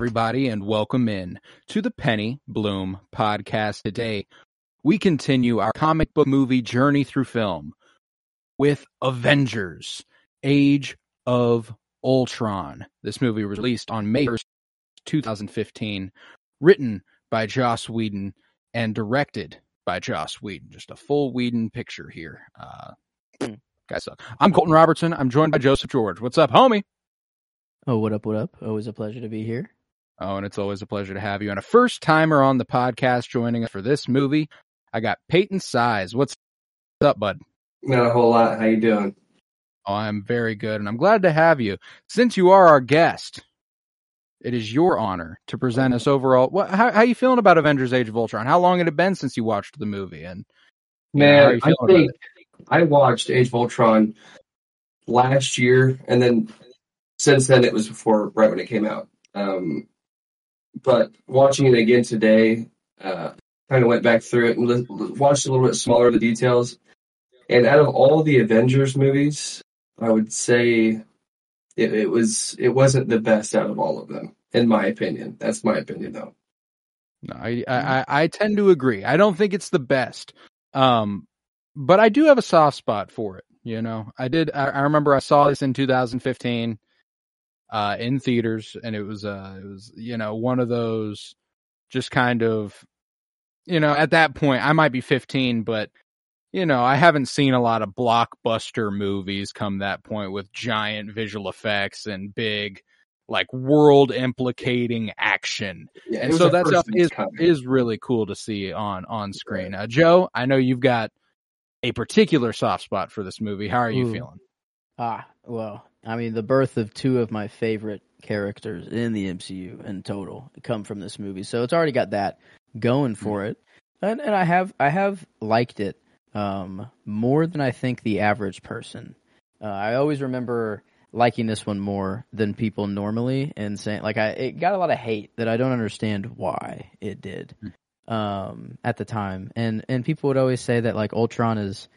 Everybody, and welcome in to the Penny Bloom podcast. Today, we continue our comic book movie journey through film with Avengers Age of Ultron. This movie was released on May 1st, 2015, written by Joss Whedon and directed by Joss Whedon. Just a full Whedon picture here. Uh, guys, suck. I'm Colton Robertson. I'm joined by Joseph George. What's up, homie? Oh, what up, what up? Always a pleasure to be here. Oh, and it's always a pleasure to have you. And a first timer on the podcast joining us for this movie, I got Peyton Seiz. What's up, bud? Not a whole lot. How you doing? Oh, I'm very good, and I'm glad to have you. Since you are our guest, it is your honor to present us overall. What, how how you feeling about Avengers: Age of Ultron? How long had it been since you watched the movie? And Yeah, how are Man, you I think I watched Age of Ultron last year, and then since then it was before right when it came out. Um, but watching it again today, uh, kind of went back through it and li- watched a little bit smaller of the details. And out of all the Avengers movies, I would say it, it was it wasn't the best out of all of them, in my opinion. That's my opinion, though. no, I, I I tend to agree. I don't think it's the best, um, but I do have a soft spot for it. You know, I did. I, I remember I saw this in 2015 uh, in theaters, and it was uh, it was you know one of those just kind of you know at that point I might be 15, but you know I haven't seen a lot of blockbuster movies come that point with giant visual effects and big like world implicating action Yeah, and so that stuff is kind. is really cool to see on on screen. Uh, Joe, I know you've got a particular soft spot for this movie. How are you Ooh. feeling? Ah, well, I mean, the birth of two of my favorite characters in the MCU in total come from this movie, so it's already got that going for it, and and I have I have liked it um more than I think the average person. Uh, I always remember liking this one more than people normally, and saying like I it got a lot of hate that I don't understand why it did. um, at the time, and and people would always say that like Ultron is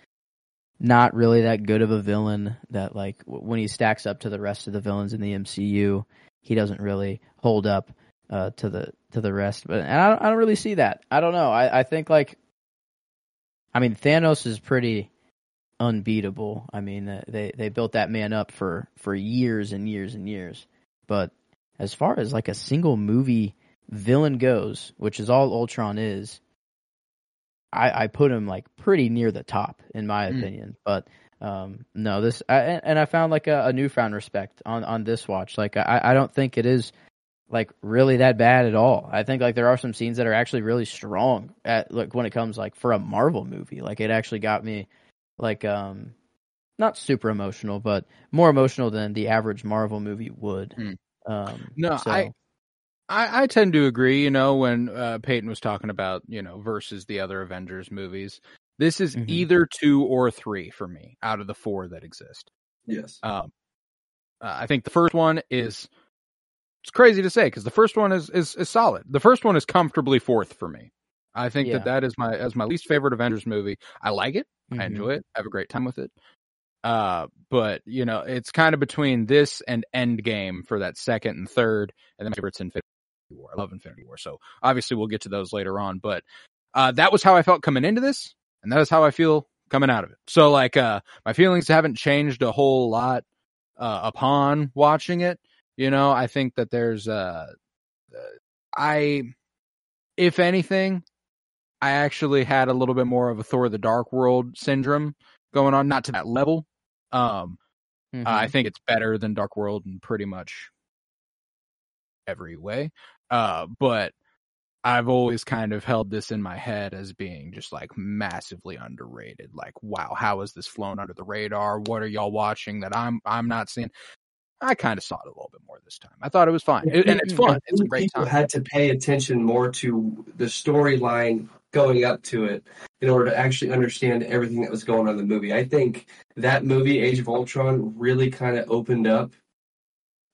not really that good of a villain. That like when he stacks up to the rest of the villains in the MCU, he doesn't really hold up uh, to the to the rest. But and I don't, I don't really see that. I don't know. I, I think like, I mean Thanos is pretty unbeatable. I mean uh, they they built that man up for for years and years and years. But as far as like a single movie villain goes, which is all Ultron is, I, I put him like pretty near the top in my Mm. opinion. But um, no, this I, and I found like a, a newfound respect on on this watch. Like I I don't think it is like really that bad at all. I think like there are some scenes that are actually really strong at like when it comes like for a Marvel movie. Like it actually got me like um not super emotional, but more emotional than the average Marvel movie would. Hmm. Um, No, so- I- I, I tend to agree. You know, when uh, Peyton was talking about you know versus the other Avengers movies, this is Mhm. either two or three for me out of the four that exist. Yes. Um, uh, I think the first one is it's crazy to say because the first one is, is is solid. The first one is comfortably fourth for me. I think Yeah. that that is my as my least favorite Avengers movie. I like it. I Mhm. enjoy it. I have a great time with it. Uh, but you know, it's kind of between this and Endgame for that second and third, and then my favorite's Infinity War. I love Infinity War, so obviously we'll get to those later on. But uh, that was how I felt coming into this, and that is how I feel coming out of it. So like, uh, my feelings haven't changed a whole lot uh, upon watching it. You know, I think that there's uh, uh, I, if anything, I actually had a little bit more of a Thor: The Dark World syndrome going on, not to that level. Um, Mhm. uh, I think it's better than Dark World in pretty much every way. Uh, but I've always kind of held this in my head as being just like massively underrated. Like, wow, how has this flown under the radar? What are y'all watching that I'm I'm not seeing? I kind of saw it a little bit more this time. I thought it was fine, it, and it's fun. It's a great people time. had to pay attention more to the storyline going up to it in order to actually understand everything that was going on in the movie. I think that movie, Age of Ultron, really kind of opened up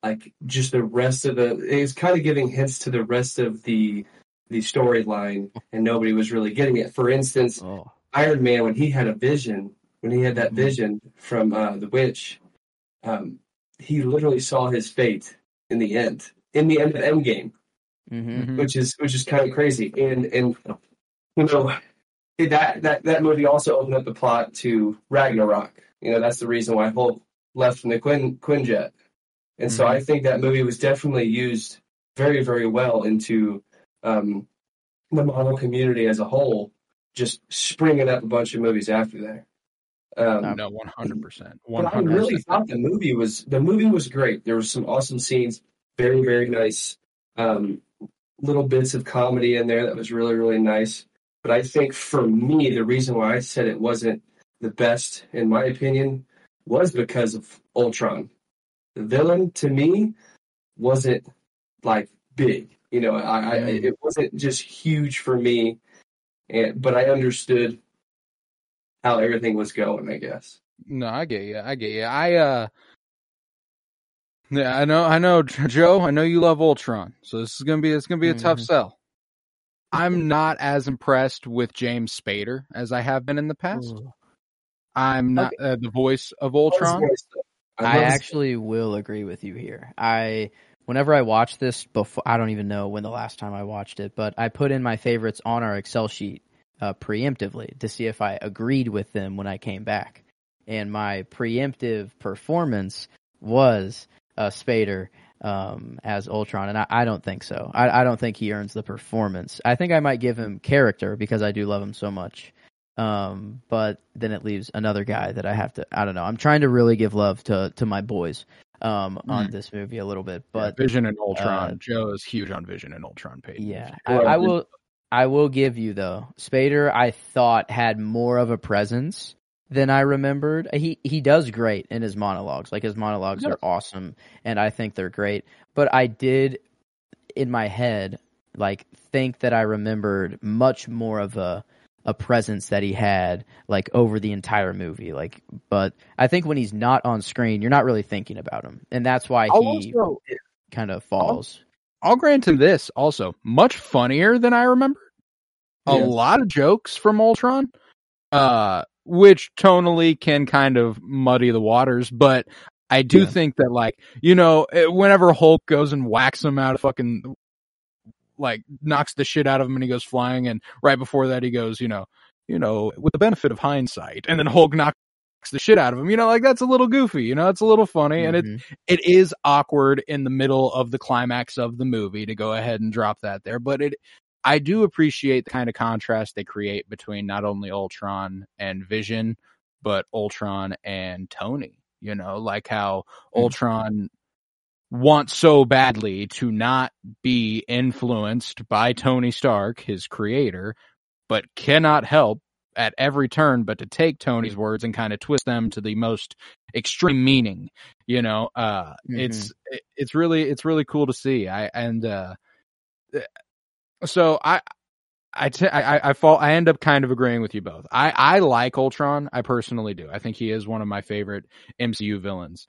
like just the rest of the. It was kind of giving hints to the rest of the the storyline, and nobody was really getting it. For instance, Oh, Iron Man when he had a vision, when he had that Mhm. vision from uh, the witch, um, he literally saw his fate in the end, in the end of Endgame, hmm Mhm. which is which is kind of crazy. And and you know that that that movie also opened up the plot to Ragnarok. You know that's the reason why Hulk left from the Quin Quinjet, and so Mhm. I think that movie was definitely used very very well into um, the Marvel community as a whole, just springing up a bunch of movies after that. Um, No, one hundred percent, but I really thought the movie was the movie was great. There was some awesome scenes, very very nice, um, little bits of comedy in there that was really really nice. But I think for me, the reason why I said it wasn't the best, in my opinion, was because of Ultron. Villain to me wasn't like big. You know, I, I it wasn't just huge for me, and but I understood how everything was going. I guess. No, I get you. I get you. I uh, yeah, I know. I know, Joe. I know you love Ultron, so this is gonna be it's gonna be a tough Mhm. sell. I'm not as impressed with James Spader as I have been in the past. Ooh. I'm not uh, the voice of Ultron. I actually will agree with you here. I whenever I watch this before, I don't even know when the last time I watched it, but I put in my favorites on our Excel sheet uh, preemptively to see if I agreed with them when I came back. And my preemptive performance was uh, Spader um, as Ultron, and I, I don't think so. I, I don't think he earns the performance. I think I might give him character because I do love him so much. Um, but then it leaves another guy that I have to. I don't know. I'm trying to really give love to to my boys um, on this movie a little bit, Yeah, but Vision and Ultron. uh, Joe is huge on Vision and Ultron. Peyton. yeah, I, I will. I will give you though. Spader, I thought had more of a presence than I remembered. He he does great in his monologues. Like his monologues Yes. are awesome, and I think they're great. But I did, in my head, like think that I remembered much more of a a presence that he had like over the entire movie. Like, but I think when he's not on screen, you're not really thinking about him, and that's why he also kind of falls. I'll grant him this also. Much funnier than I remember. A Yeah. lot of jokes from Ultron, uh, which tonally can kind of muddy the waters, but I do Yeah. think that like, you know, eh, whenever Hulk goes and whacks him out of fucking, like knocks the shit out of him and he goes flying and right before that he goes, you know, you know, with the benefit of hindsight and then Hulk knocks the shit out of him, you know, like that's a little goofy, you know, it's a little funny and it, Mhm. it is awkward in the middle of the climax of the movie to go ahead and drop that there, but it I do appreciate the kind of contrast they create between not only Ultron and Vision, but Ultron and Tony. You know, like how Mm. Ultron wants so badly to not be influenced by Tony Stark, his creator, but cannot help at every turn but to take Tony's words and kind of twist them to the most extreme meaning. You know, uh, it's it's really it's really cool to see. I and uh, so I. I, t- I I fall I end up kind of agreeing with you both. I I like Ultron. I personally do. I think he is one of my favorite MCU villains.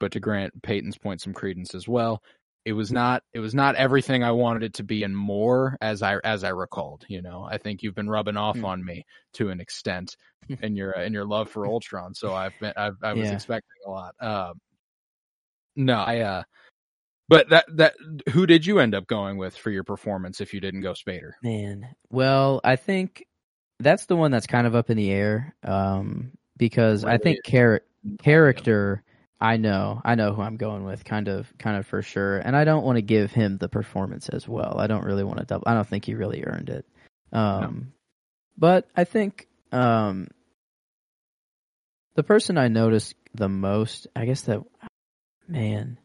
But to grant Peyton's point some credence as well, it was not it was not everything I wanted it to be and more as I as I recalled. You know, I think you've been rubbing off Hmm. on me to an extent in your in your love for Ultron. So I've been I've, I was Yeah. expecting a lot. Um, no, I uh, but that that who did you end up going with for your performance if you didn't go Spader? Man, well, I think that's the one that's kind of up in the air. Um, because I think char- character, I know, I know who I'm going with, kind of, kind of for sure. And I don't want to give him the performance as well. I don't really want to double. I don't think he really earned it. Um, but I think um, the person I noticed the most, I guess that, man,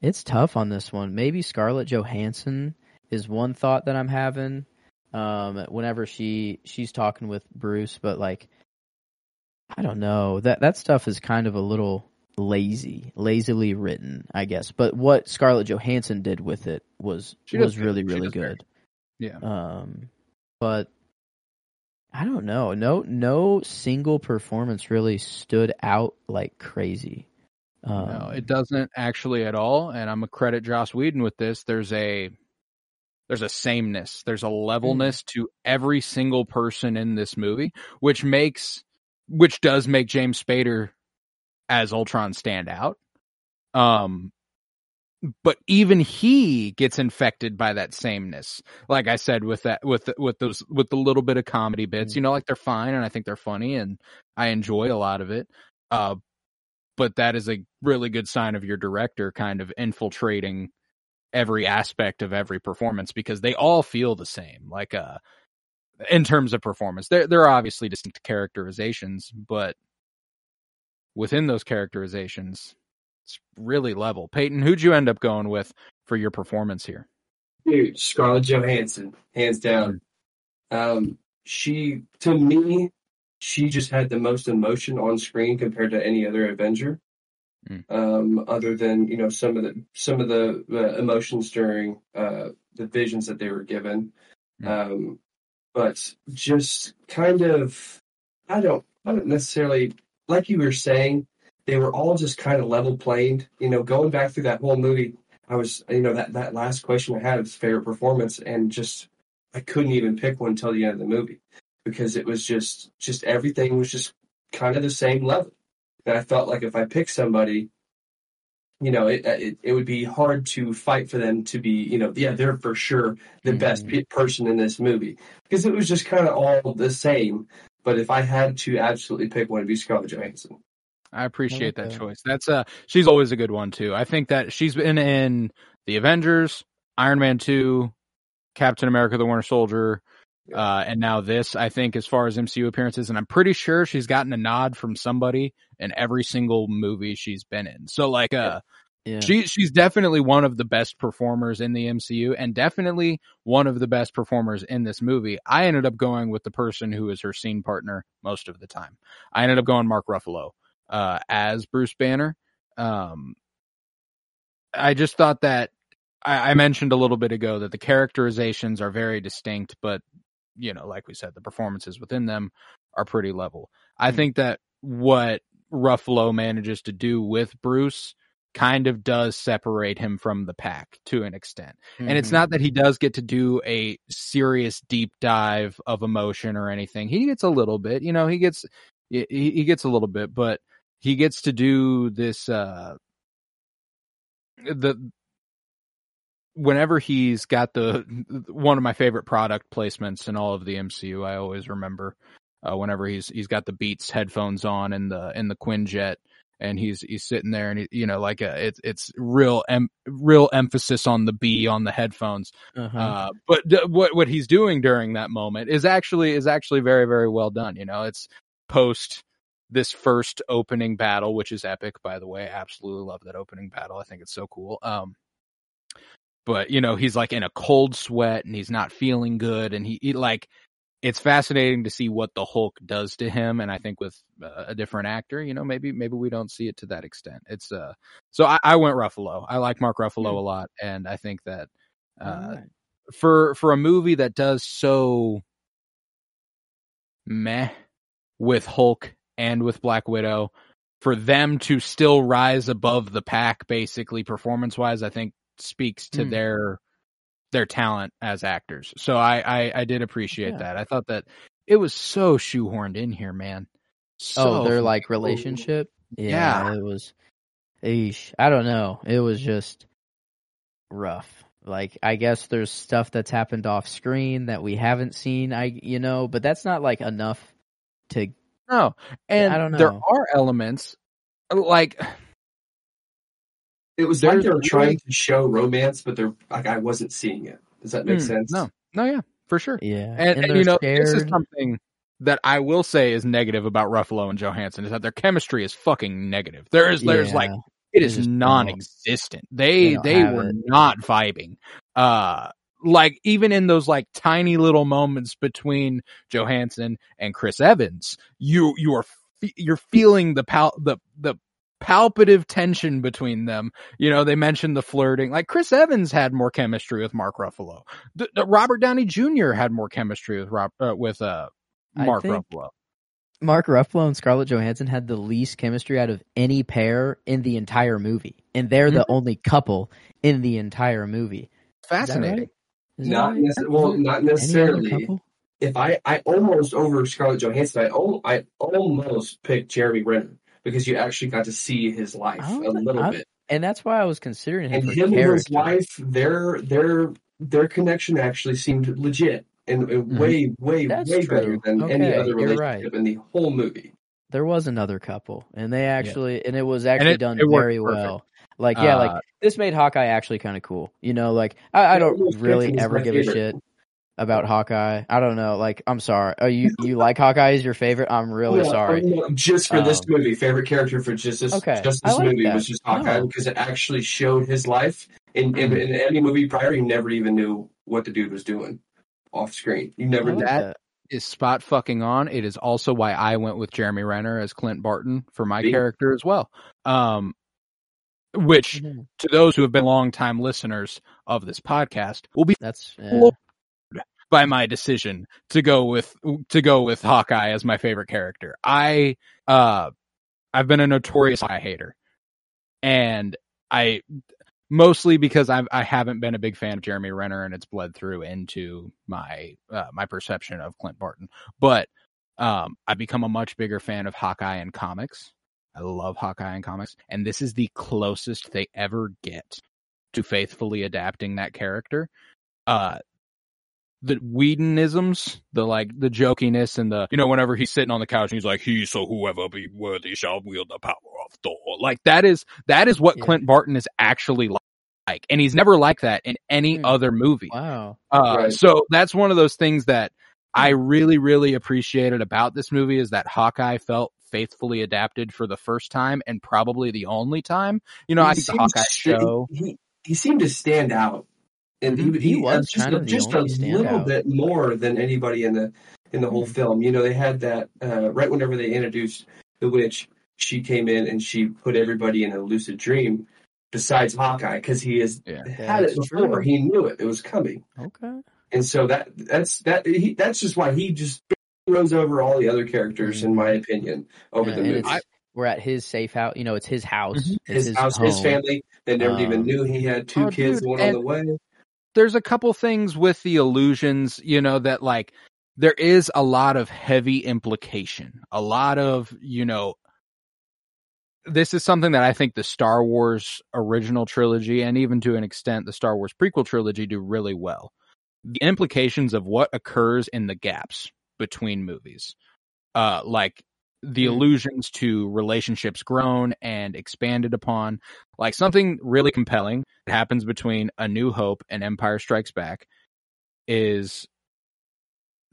it's tough on this one. Maybe Scarlett Johansson is one thought that I'm having. Um, whenever she she's talking with Bruce, but like, I don't know that that stuff is kind of a little lazy, lazily written, I guess. But what Scarlett Johansson did with it was She was really She really good. Yeah. Um, but I don't know. No, no single performance really stood out like crazy. Um, No, it doesn't actually at all. And I'm gonna credit Joss Whedon with this. There's a there's a sameness, there's a levelness to every single person in this movie, which makes which does make James Spader as Ultron stand out. Um but even he gets infected by that sameness. Like I said with that with with those with the little bit of comedy bits, you know, like they're fine and I think they're funny and I enjoy a lot of it. Uh but that is a really good sign of your director kind of infiltrating every aspect of every performance because they all feel the same like uh in terms of performance there there are obviously distinct characterizations but within those characterizations it's really level peyton who'd you end up going with for your performance here Dude, Scarlett Johansson, hands down. Um, she to me, she just had the most emotion on screen compared to any other Avenger. Mm. Um, other than you know some of the some of the uh, emotions during uh, the visions that they were given, Mm. um, but just kind of, I don't, I don't necessarily like you were saying. They were all just kind of level planed. You know, going back through that whole movie, I was, you know, that, that last question I had was favorite performance, and just I couldn't even pick one until the end of the movie because it was just, just everything was just kind of the same level. And I felt like if I picked somebody, you know, it, it it would be hard to fight for them to be, you know, yeah, they're for sure the Mhm. best pe- person in this movie because it was just kind of all the same. But if I had to absolutely pick one, it'd be Scarlett Johansson. I appreciate that that. choice. That's uh she's always a good one too. I think that she's been in the Avengers, Iron Man 2, Captain America the Winter Soldier, uh and now this I think as far as MCU appearances and I'm pretty sure she's gotten a nod from somebody in every single movie she's been in. So like uh yeah. she she's definitely one of the best performers in the MCU and definitely one of the best performers in this movie. I ended up going with the person who is her scene partner most of the time. I ended up going Mark Ruffalo uh as Bruce Banner. Um I just thought that I, I mentioned a little bit ago that the characterizations are very distinct, but you know, like we said, the performances within them are pretty level. I Hmm. think that what Ruffalo manages to do with Bruce kind of does separate him from the pack to an extent. And it's Mhm. not that he does get to do a serious deep dive of emotion or anything. He gets a little bit, you know, he gets he, he gets a little bit, but he gets to do this uh the whenever he's got the one of my favorite product placements in all of the MCU, I always remember uh, whenever he's he's got the Beats headphones on in the in the Quinjet and he's he's sitting there and he, you know like a, it's it's real em, real emphasis on the B on the headphones. Uh-huh. Uh, but d- what what he's doing during that moment is actually is actually very very well done. You know, it's post this first opening battle, which is epic, by the way. Absolutely love that opening battle. I think it's so cool. Um, but you know, he's like in a cold sweat and he's not feeling good, and he, he like it's fascinating to see what the Hulk does to him. And I think with uh, a different actor, you know, maybe maybe we don't see it to that extent. It's uh, so I, I went Ruffalo. I like Mark Ruffalo a lot, and I think that uh, Alright. for for a movie that does so meh with Hulk and with Black Widow, for them to still rise above the pack, basically performance wise, I think speaks to Hmm. their their talent as actors. So I I, I did appreciate Yeah. that. I thought that it was so shoehorned in here, man. So oh, their like relationship. Yeah. it was. Eesh, I don't know. It was just rough. Like I guess there's stuff that's happened off screen that we haven't seen. I you know, but that's not like enough to. No, and I don't know. there are elements like It was There's like they were trying to show romance, but they're like I wasn't seeing it. Does that make Hmm, sense? No, no, yeah, for sure. Yeah, And, and, they're you know, this is something that I will say is negative about Ruffalo and Johansson is that their chemistry is fucking negative. There is, there's Yeah. like, it is just non-existent. They, they they were it. not vibing. Uh, like even in those like tiny little moments between Johansson and Chris Evans, you you are you're feeling the pal the the palpative tension between them. You know, they mentioned the flirting. Like Chris Evans had more chemistry with Mark Ruffalo. D- D- Robert Downey Jr. had more chemistry with Rob uh, with uh Mark Ruffalo. Mark Ruffalo and Scarlett Johansson had the least chemistry out of any pair in the entire movie, and they're the only couple in the entire movie. Fascinating. right? Not right? necess- well, not necessarily. If I, I almost over Scarlett Johansson, I, al- I almost picked Jeremy Renner because you actually got to see his life a little I- bit. And that's why I was considering him and for him and his wife, their their their connection actually seemed legit and, and way way Mm-hmm. That's way true. better than any other you're relationship in the whole movie. There was another couple, and they actually, and it was actually it- done it very perfect. well. Like, yeah, Uh, like this made Hawkeye actually kind of cool. You know, like I, I don't really ever my give a shit about Hawkeye. I don't know. Like, I'm sorry. Oh, you you like Hawkeye is your favorite? I'm really Yeah, sorry. no, Just for this Um, movie, favorite character for just this Okay, just this like movie that. was just Hawkeye No. because it actually showed his life. In, in, Mhm. in any movie prior, you never even knew what the dude was doing off screen. You never like that. that. is spot fucking on. It is also why I went with Jeremy Renner as Clint Barton for my See? character as well. Um, which Mhm. to those who have been longtime listeners of this podcast will be That's eh. By my decision to go with to go with Hawkeye as my favorite character. I uh I've been a notorious Hawkeye hater. And I mostly because I've I haven't been a big fan of Jeremy Renner and it's bled through into my uh, my perception of Clint Barton. But um I've become a much bigger fan of Hawkeye in comics. I love Hawkeye in comics and this is the closest they ever get to faithfully adapting that character. Uh the Whedonisms, the like the jokiness and the you know whenever he's sitting on the couch and he's like he so whoever be worthy shall wield the power of Thor. Like that is that is what Yeah. Clint Barton is actually like, and he's never like that in any Hmm. other movie. wow. Uh, Right. So that's one of those things that I really, really appreciated about this movie is that Hawkeye felt faithfully adapted for the first time and probably the only time. You know, I think the Hawkeye to show. He, he seemed to stand out, and Mhm. he, He was just, kind a, of just a little bit more than anybody in the in the whole film. You know, they had that uh, right whenever they introduced the witch, she came in and she put everybody in a lucid dream. Besides Hawkeye, because he has Yeah. had it before, true. he knew it; it was coming, Okay. and so that that's that he, that's just why he just rose over all the other characters, in my opinion, over Yeah, the and movie. it's, we're at his safe house. You know, it's his house. Mhm. It's his, house, his family. They never even Um, knew he had two oh, kids, dude, one on the way. There's a couple things with the illusions, you know, that like there is a lot of heavy implication, a lot of, you know, this is something that I think the Star Wars original trilogy and even to an extent the Star Wars prequel trilogy do really well. The implications of what occurs in the gaps between movies. Uh like the mm-hmm. allusions to relationships grown and expanded upon, like something really compelling that happens between A New Hope and Empire Strikes Back is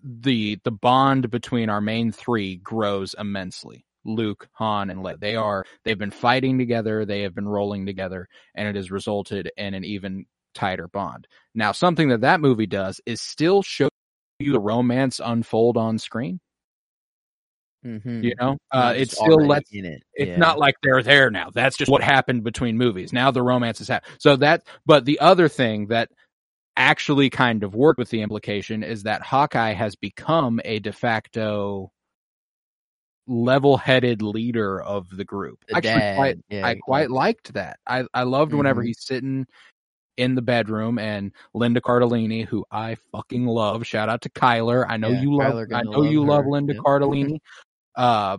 the the bond between our main three grows immensely. Luke, Han, and Leia. They are they've been fighting together, they have been rolling together, and it has resulted in an even tighter bond. Now, something that that movie does is still show you the romance unfold on screen. Mhm. You know, uh, it still lets it. it's Yeah. not like they're there now. That's just what happened between movies. Now the romance is happening. So that, but the other thing that actually kind of worked with the implication is that Hawkeye has become a de facto level-headed leader of the group. The Actually, dad, quite, yeah, I quite liked that. I I loved whenever Mhm. he's sitting in the bedroom and Linda Cardellini, who I fucking love. Shout out to Kyler. I know Yeah, you love. I know you love love. Linda Yeah. Cardellini. Uh,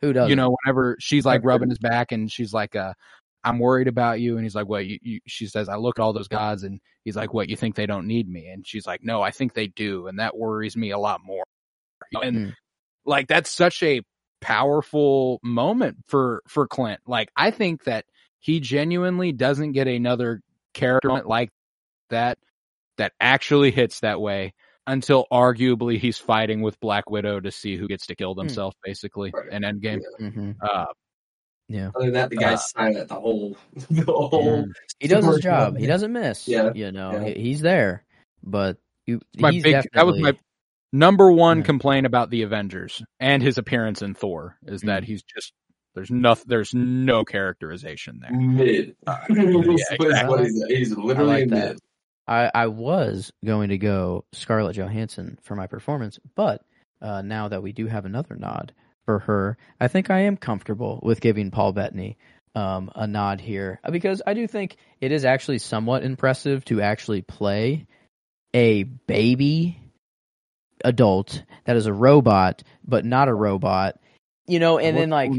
Who does? you know, whenever she's like rubbing his back and she's like, uh, I'm worried about you. And he's like, what? You, you, she says, I look at all those gods and he's like, what? You think they don't need me? And she's like, no, I think they do. And that worries me a lot more. And Mm. like, that's such a powerful moment for, for Clint. Like, I think that he genuinely doesn't get another character like that, that actually hits that way until arguably he's fighting with Black Widow to see who gets to kill themselves, basically, Right. in Endgame. hmm Uh, Yeah. Other than that, the guy's Uh, silent the whole the whole. He does his job. job. He doesn't miss. Yeah, You know, yeah. he's there. but you, my he's big that was my number one Yeah. complaint about the Avengers and his appearance in Thor is Mm. that he's just there's no there's no characterization there. Mid. He's- exactly. he's, he's literally I like that. mid. I, I was going to go Scarlett Johansson for my performance, but uh, now that we do have another nod for her, I think I am comfortable with giving Paul Bettany um, a nod here because I do think it is actually somewhat impressive to actually play a baby adult that is a robot, but not a robot. You know, and then like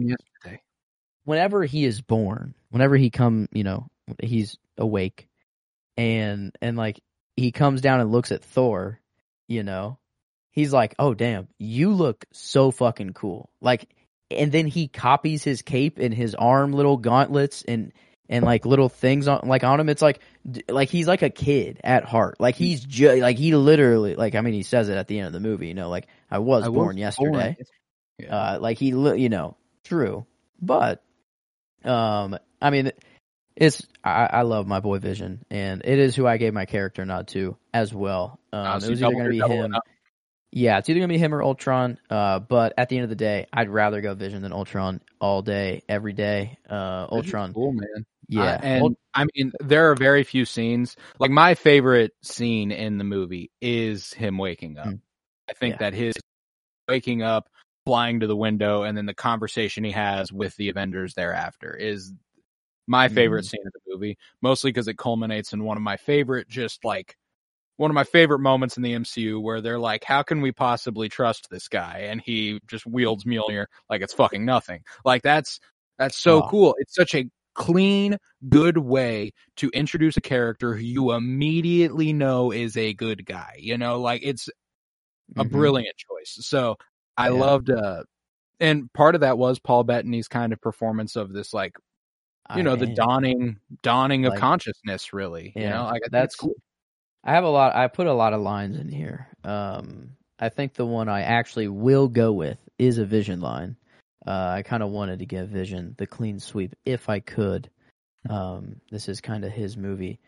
whenever he is born, whenever he come, you know, he's awake and and like he comes down and looks at Thor, you know, he's like, "Oh damn, you look so fucking cool." Like and then he copies his cape and his arm little gauntlets and and like little things on like on him. It's like like he's like a kid at heart. Like he's just like he literally like I mean he says it at the end of the movie, you know, like I was I was born yesterday. Yeah. Uh, like he, you know, true. But, um, I mean, it's I, I love my boy Vision, and it is who I gave my character nod to as well. Um, Ah, so it was either going to be him. up. Yeah, it's either going to be him or Ultron. Uh, but at the end of the day, I'd rather go Vision than Ultron all day, every day. Uh, Ultron. cool man. Yeah, Uh, and Ult- I mean, there are very few scenes. Like my favorite scene in the movie is him waking up. Mm. I think Yeah. that his waking up, flying to the window, and then the conversation he has with the Avengers thereafter is my favorite Mm. scene of the movie. Mostly because it culminates in one of my favorite, just like one of my favorite moments in the MCU where they're like, "How can we possibly trust this guy?" And he just wields Mjolnir like it's fucking nothing. Like that's that's so Oh. cool. It's such a clean, good way to introduce a character who you immediately know is a good guy. You know, like it's a Mhm. brilliant choice. So I Yeah. loved, uh, and part of that was Paul Bettany's kind of performance of this, like, you I know, the am. dawning, dawning of Like- consciousness, really. You know, I that's cool. I have a lot. I put a lot of lines in here. Um, I think the one I actually will go with is a Vision line. Uh, I kind of wanted to give Vision the clean sweep if I could. Um, this is kind of his movie.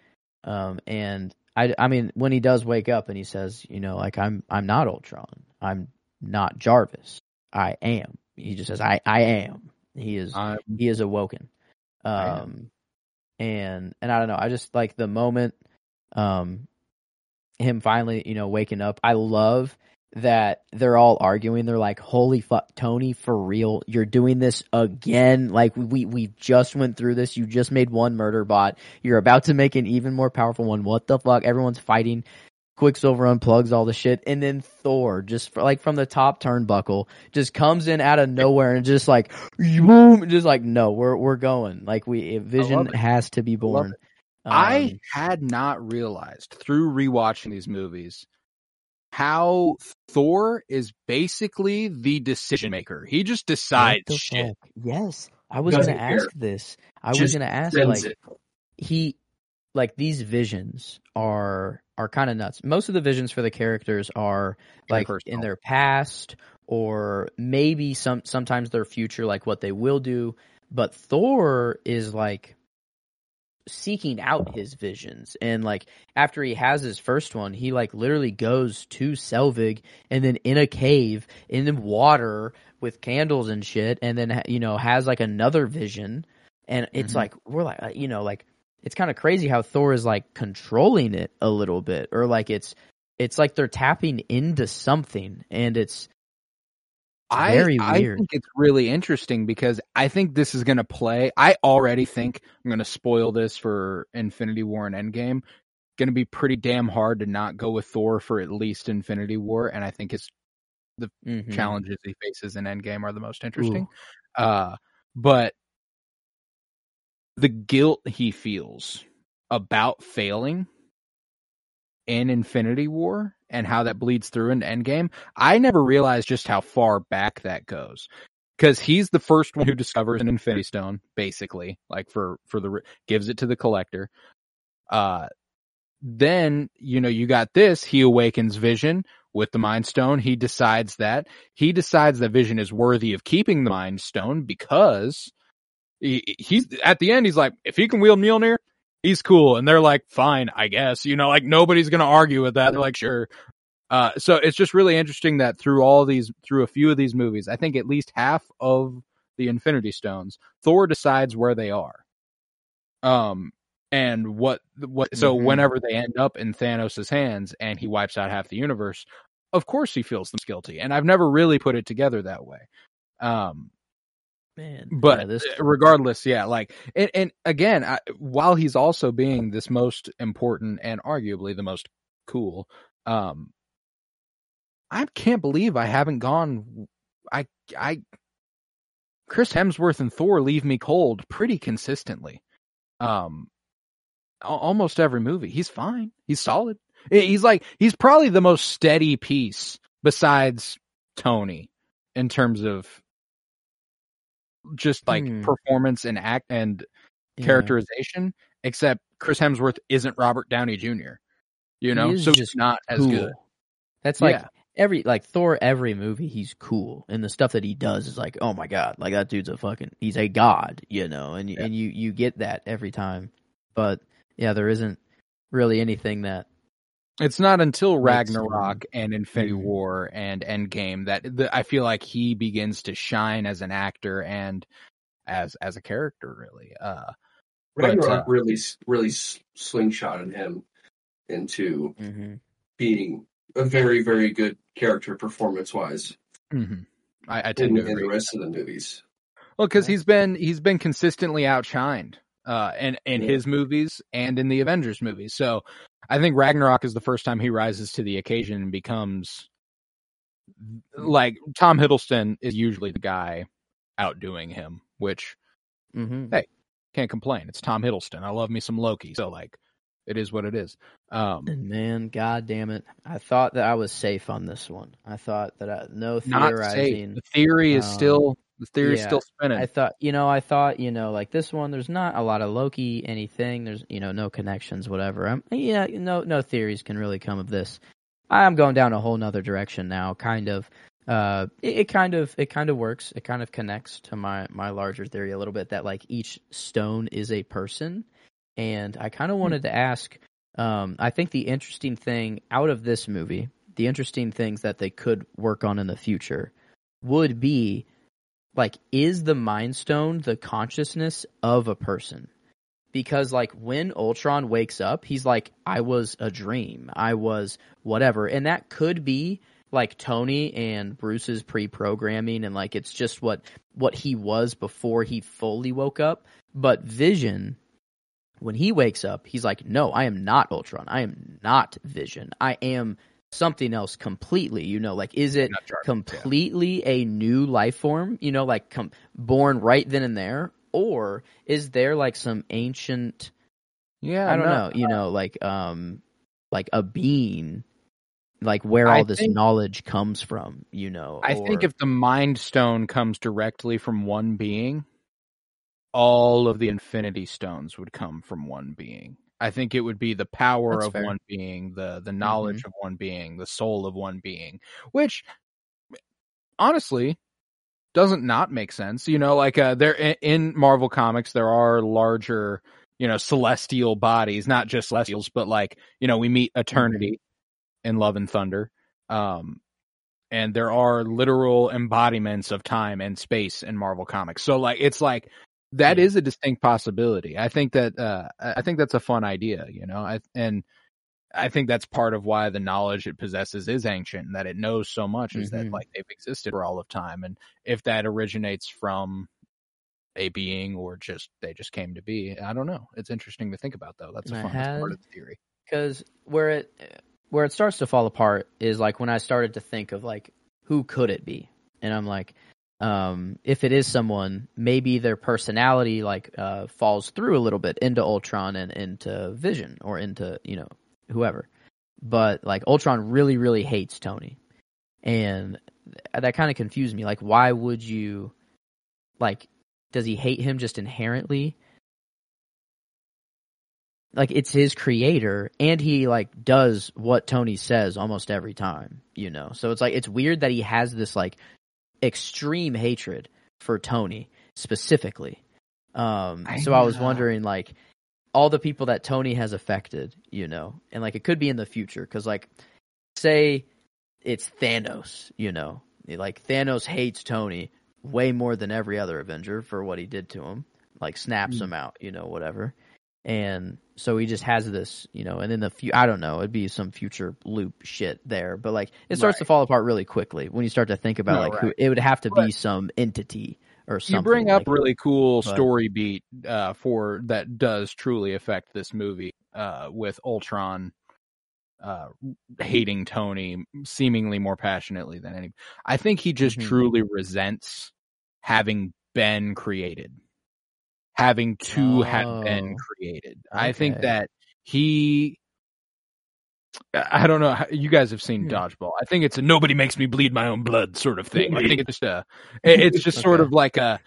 Um, and I, I mean, when he does wake up and he says, you know, like I'm, I'm not Ultron. I'm not Jarvis. I am. He just says, I, I am. He is Um, he is awoken. Um, and and I don't know. I just like the moment, um, him finally, you know, waking up. I love that they're all arguing. They're like, "Holy fuck, Tony, for real? You're doing this again? Like we we just went through this. You just made one murder bot. You're about to make an even more powerful one. What the fuck? Everyone's fighting." Quicksilver unplugs all the shit, and then Thor, just for, like from the top turnbuckle, just comes in out of nowhere and just like boom, just like no, we're we're going. Like we Vision has to be born. I Um, had not realized through rewatching these movies how Thor is basically the decision maker. He just decides shit. fuck? Yes, I was gonna ask this. I was gonna ask like it. he like these visions are are kind of nuts. Most of the visions for the characters are like in their past or maybe some sometimes their future like what they will do, but Thor is like seeking out his visions and like after he has his first one he like literally goes to Selvig and then in a cave in the water with candles and shit and then you know has like another vision and it's Mhm. like we're like uh, you know like it's kind of crazy how Thor is like controlling it a little bit or like it's it's like they're tapping into something and it's I, very I weird. think it's really interesting because I think this is going to play. I already think I'm going to spoil this for Infinity War and Endgame. Going to be pretty damn hard to not go with Thor for at least Infinity War, and I think his Mhm. challenges he faces in Endgame are the most interesting. Uh, but the guilt he feels about failing in Infinity War and how that bleeds through into Endgame, I never realized just how far back that goes. Because he's the first one who discovers an Infinity Stone, basically, like for for the gives it to the collector. Uh, then you know you got this. He awakens Vision with the Mind Stone. He decides that he decides that Vision is worthy of keeping the Mind Stone because he, he's at the end. He's like, if he can wield Mjolnir, he's cool. And they're like, fine, I guess, you know, like nobody's going to argue with that. They're like, sure. Uh, so it's just really interesting that through all these, through a few of these movies, I think at least half of the Infinity Stones, Thor decides where they are. Um, and what, what, so Mhm. whenever they end up in Thanos' hands and he wipes out half the universe, of course he feels them guilty. And I've never really put it together that way. Um, Man, but yeah, this regardless, yeah, like, and, and again, I, while he's also being this most important and arguably the most cool, um, I can't believe I haven't gone. I, I, Chris Hemsworth and Thor leave me cold pretty consistently. Um, almost every movie, he's fine. He's solid. He's like, he's probably the most steady piece besides Tony in terms of just like Hmm. performance and act and yeah. characterization, except Chris Hemsworth isn't Robert Downey Jr. You know, so just not as good. That's like Yeah. every like Thor. Every movie, he's cool, and the stuff that he does is like, oh my god, like that dude's a fucking, he's a god, you know, and Yeah. and you you get that every time. But yeah, there isn't really anything that It's not until Ragnarok and Infinity Mhm. War and Endgame that the, I feel like he begins to shine as an actor and as as a character, really. Uh, But, Ragnarok uh, really, really slingshotted him into being a very, very good character performance wise mhm. I, I in, tend to in the rest of the movies. Well, because he's been he's been consistently outshined uh, in in Yeah. his movies and in the Avengers movies. So I think Ragnarok is the first time he rises to the occasion and becomes like Tom Hiddleston is usually the guy outdoing him, which Mm-hmm. Hey. can't complain. It's Tom Hiddleston. I love me some Loki, so like it is what it is. Um, And man, god damn it, I thought that I was safe on this one. I thought that I, no not safe. theorizing. The theory is Um, still the theory is yeah, still spinning. I thought, you know, I thought, you know, like this one, there's not a lot of Loki anything. There's, you know, no connections, whatever. I'm, yeah, no, no theories can really come of this. I'm going down a whole nother direction now, kind of. Uh, it, it kind of, it kind of works. It kind of connects to my my larger theory a little bit that like each stone is a person, and I kind of wanted to ask. Um, I think the interesting thing out of this movie, the interesting things that they could work on in the future, would be like is the mind stone the consciousness of a person? Because like when ultron wakes up he's like i was a dream. I was whatever. And that could be like tony and bruce's pre-programming and like it's just what what he was before he fully woke up. But vision when he wakes up he's like no i am not ultron. I am not vision. I am something else completely you know like is it Not Jarvis, yeah. completely a new life form, you know, like com- born right then and there, or is there like some ancient, Yeah, I don't no, know, you know, like um, like a being, like where I all this think- knowledge comes from, you know? I think if the Mind Stone comes directly from one being, all of the Infinity Stones would come from one being. I think it would be the power That's of fair. one being, the the knowledge of one being, the soul of one being, which honestly doesn't not make sense. You know, like uh, there in- in Marvel comics there are larger, you know, celestial bodies, not just celestials, but like you know we meet Eternity in Love and Thunder. Um, and there are literal embodiments of time and space in Marvel comics. So like it's like that Yeah. is a distinct possibility. I think that uh I think that's a fun idea, you know. I and I think that's part of why the knowledge it possesses is ancient and that it knows so much is that Mhm. like they've existed for all of time and if that originates from a being or just they just came to be, I don't know. It's interesting to think about though. That's a And fun that's part of the theory. because where it where it starts to fall apart is like when I started to think of like who could it be, and I'm like, um, if it is someone, maybe their personality like uh, falls through a little bit into Ultron and into Vision or into you know whoever, but like Ultron really really hates Tony, and that kind of confused me. Like, why would you like? Does he hate him just inherently? like it's his creator and he like does what Tony says almost every time, you know. So it's like it's weird that he has this like extreme hatred for Tony specifically. Um I so I was wondering like all the people that Tony has affected, you know, and like it could be in the future because like say it's Thanos, you know, like Thanos hates Tony way more than every other Avenger for what he did to him, like snaps Mm. him out, you know, whatever, and so he just has this, you know, and then the few, I don't know, it'd be some future loop shit there, but like it starts to fall apart really quickly when you start to think about No, like who it would have to be some entity or something. you bring up like- really cool but- story beat uh, for that does truly affect this movie uh, with Ultron uh, hating Tony seemingly more passionately than any. I think he just Mhm. truly resents having been created, having to have been Oh, created. I think that he. I don't know. You guys have seen Hmm. Dodgeball. I think it's a nobody makes me bleed my own blood sort of thing. I think it's just a, it's just sort of like a.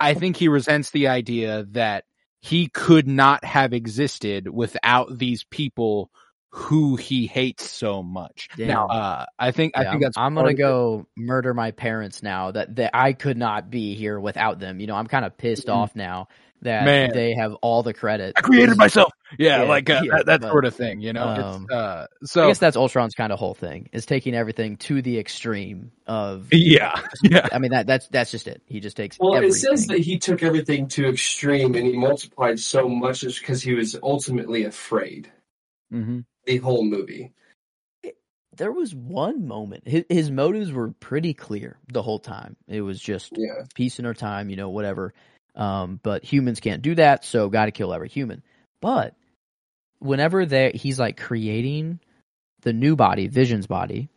I think he resents the idea that he could not have existed without these people who he hates so much. Now, uh, I think I Yeah, think that's I'm gonna of it. go murder my parents now. That that I could not be here without them. You know, I'm kind of pissed Mhm. off now that Man. they have all the credit. I created myself. Yeah, Yeah, like uh, yeah, that, that but, sort of thing. You know, um, it's, uh, I so guess that's Ultron's kind of whole thing is taking everything to the extreme of. yeah, yeah. I mean that that's that's just it. He just takes. Well, everything. it says that he took everything to extreme and he multiplied so much just because he was ultimately afraid. hmm The whole movie. there was one moment. His, his motives were pretty clear the whole time. It was just Yeah. peace in our time, you know, whatever. Um, but humans can't do that, so got to kill every human. But whenever they he's like creating the new body, Vision's body,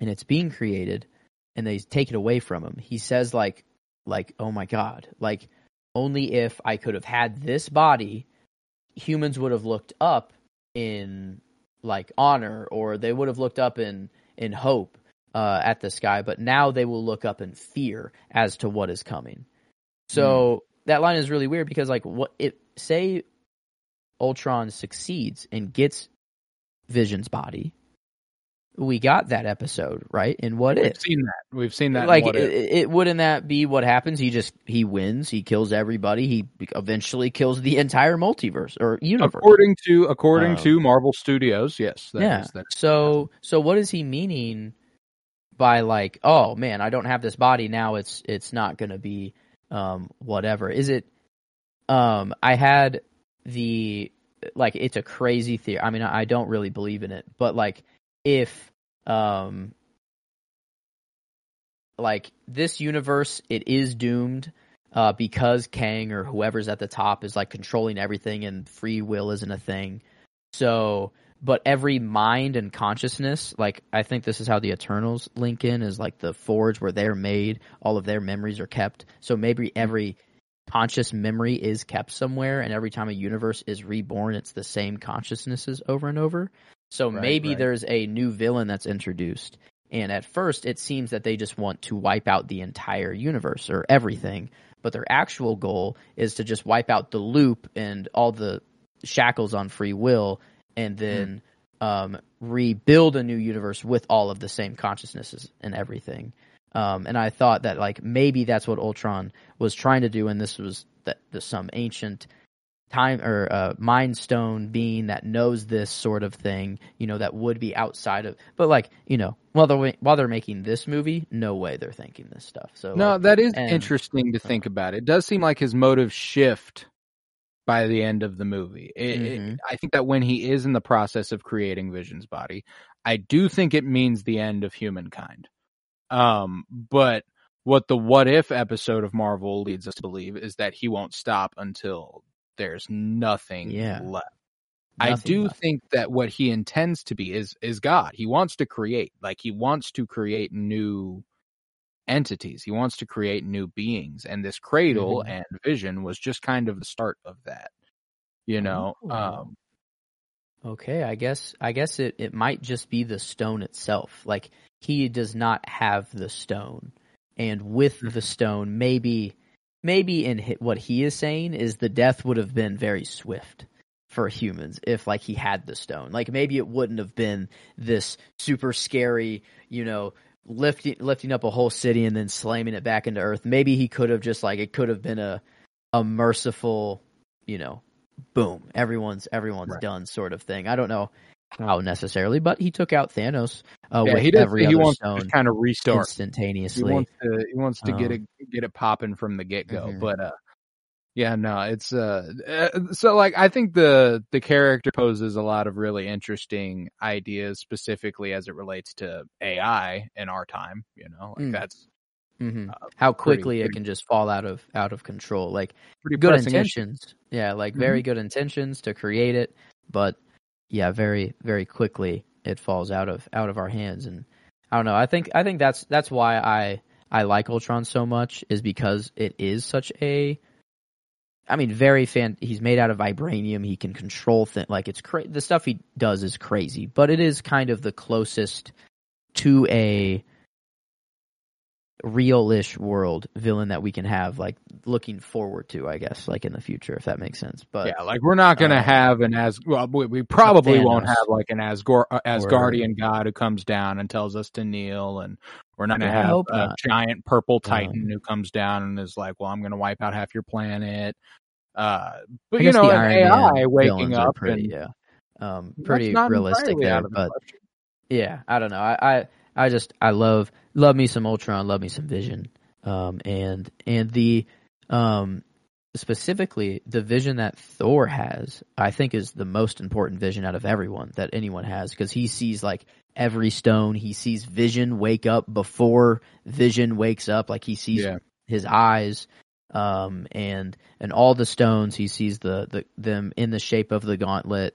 and it's being created, and they take it away from him, he says like, like, oh my god, like only if I could have had this body, humans would have looked up in like honor, or they would have looked up in in hope uh, at the sky, but now they will look up in fear as to what is coming. So that line is really weird because like what it say Ultron succeeds and gets Vision's body. We got that episode, right? And what We've if? seen that. We've seen that. like What it, it, wouldn't that be what happens? He just he wins, he kills everybody, he eventually kills the entire multiverse or universe. according to according Um, to Marvel Studios, yes. that yeah. is- that is- So so what is he meaning by like, oh man, I don't have this body now. It's it's not going to be um whatever. Is it? Um, I had the like it's a crazy theory. I mean, I I don't really believe in it, but like if um like this universe, it is doomed. Uh, because Kang or whoever's at the top is like controlling everything and free will isn't a thing. So, but every mind and consciousness, like I think this is how the Eternals link in, is like the forge where they're made, all of their memories are kept. So maybe every conscious memory is kept somewhere, and every time a universe is reborn, it's the same consciousnesses over and over. So Right, maybe right. there's a new villain that's introduced. And at first, it seems that they just want to wipe out the entire universe or everything. But their actual goal is to just wipe out the loop and all the shackles on free will and then um, rebuild a new universe with all of the same consciousnesses and everything. Um, and I thought that like maybe that's what Ultron was trying to do, and this was that the, some ancient time or uh, mind stone being that knows this sort of thing, you know, that would be outside of. But like you know, while they're while they're making this movie, no way they're thinking this stuff. So no, like, that is and- interesting to think about. It does seem like his motives shift by the end of the movie. It, it- Mhm. I think that when he is in the process of creating Vision's body, I do think it means the end of humankind. Um, but what the what if episode of Marvel leads us to believe is that he won't stop until there's nothing Yeah. left. I do left. think that what he intends to be is is God. He wants to create, like he wants to create new entities. He wants to create new beings, and this cradle Mhm. and vision was just kind of the start of that. You know, Oh. um, Okay, I guess I guess it, it might just be the stone itself. Like he does not have the stone, and with the stone, maybe maybe in what he is saying is the death would have been very swift for humans if like he had the stone. Like maybe it wouldn't have been this super scary, you know, lifting lifting up a whole city and then slamming it back into earth. Maybe he could have just like it could have been a a merciful you know, boom, everyone's everyone's Right. done sort of thing. I don't know how necessarily, but he took out Thanos uh, yeah, with he does. every He other wants stone to kind of restart. He instantaneously. wants to. He wants to get Um, it get it popping from the get go. Mhm. But uh, yeah, no, it's uh, uh, so like I think the the character poses a lot of really interesting ideas, specifically as it relates to AI in our time. You know, like Mm. that's hmm uh, How pretty- quickly it can just fall out of out of control. Like good pressing issue. intentions, yeah, like very good intentions to create it, but yeah, very very quickly it falls out of out of our hands. And I don't know. I think I think that's that's why I I like Ultron so much is because it is such a I mean, very fan. He's made out of vibranium. He can control things. Like it's cra- the stuff he does is crazy, but it is kind of the closest to a real-ish world villain that we can have. Like looking forward to, I guess, like in the future, if that makes sense. But yeah, like we're not gonna um, have an as well. We, we probably won't have like an Asgore, uh, Asgardian god who comes down and tells us to kneel, and we're not gonna I have a not. giant purple titan Um, who comes down and is like, "Well, I'm gonna wipe out half your planet." Uh, but you know, an AI waking up pretty, and yeah, um, pretty realistic there. But yeah, I don't know. I, I I just I love love me some Ultron, love me some Vision, um, and and the um specifically the vision that Thor has, I think is the most important vision out of everyone that anyone has because he sees like every stone. He sees Vision wake up before Vision wakes up. Like he sees Yeah. his eyes um and and all the stones he sees the, the them in the shape of the gauntlet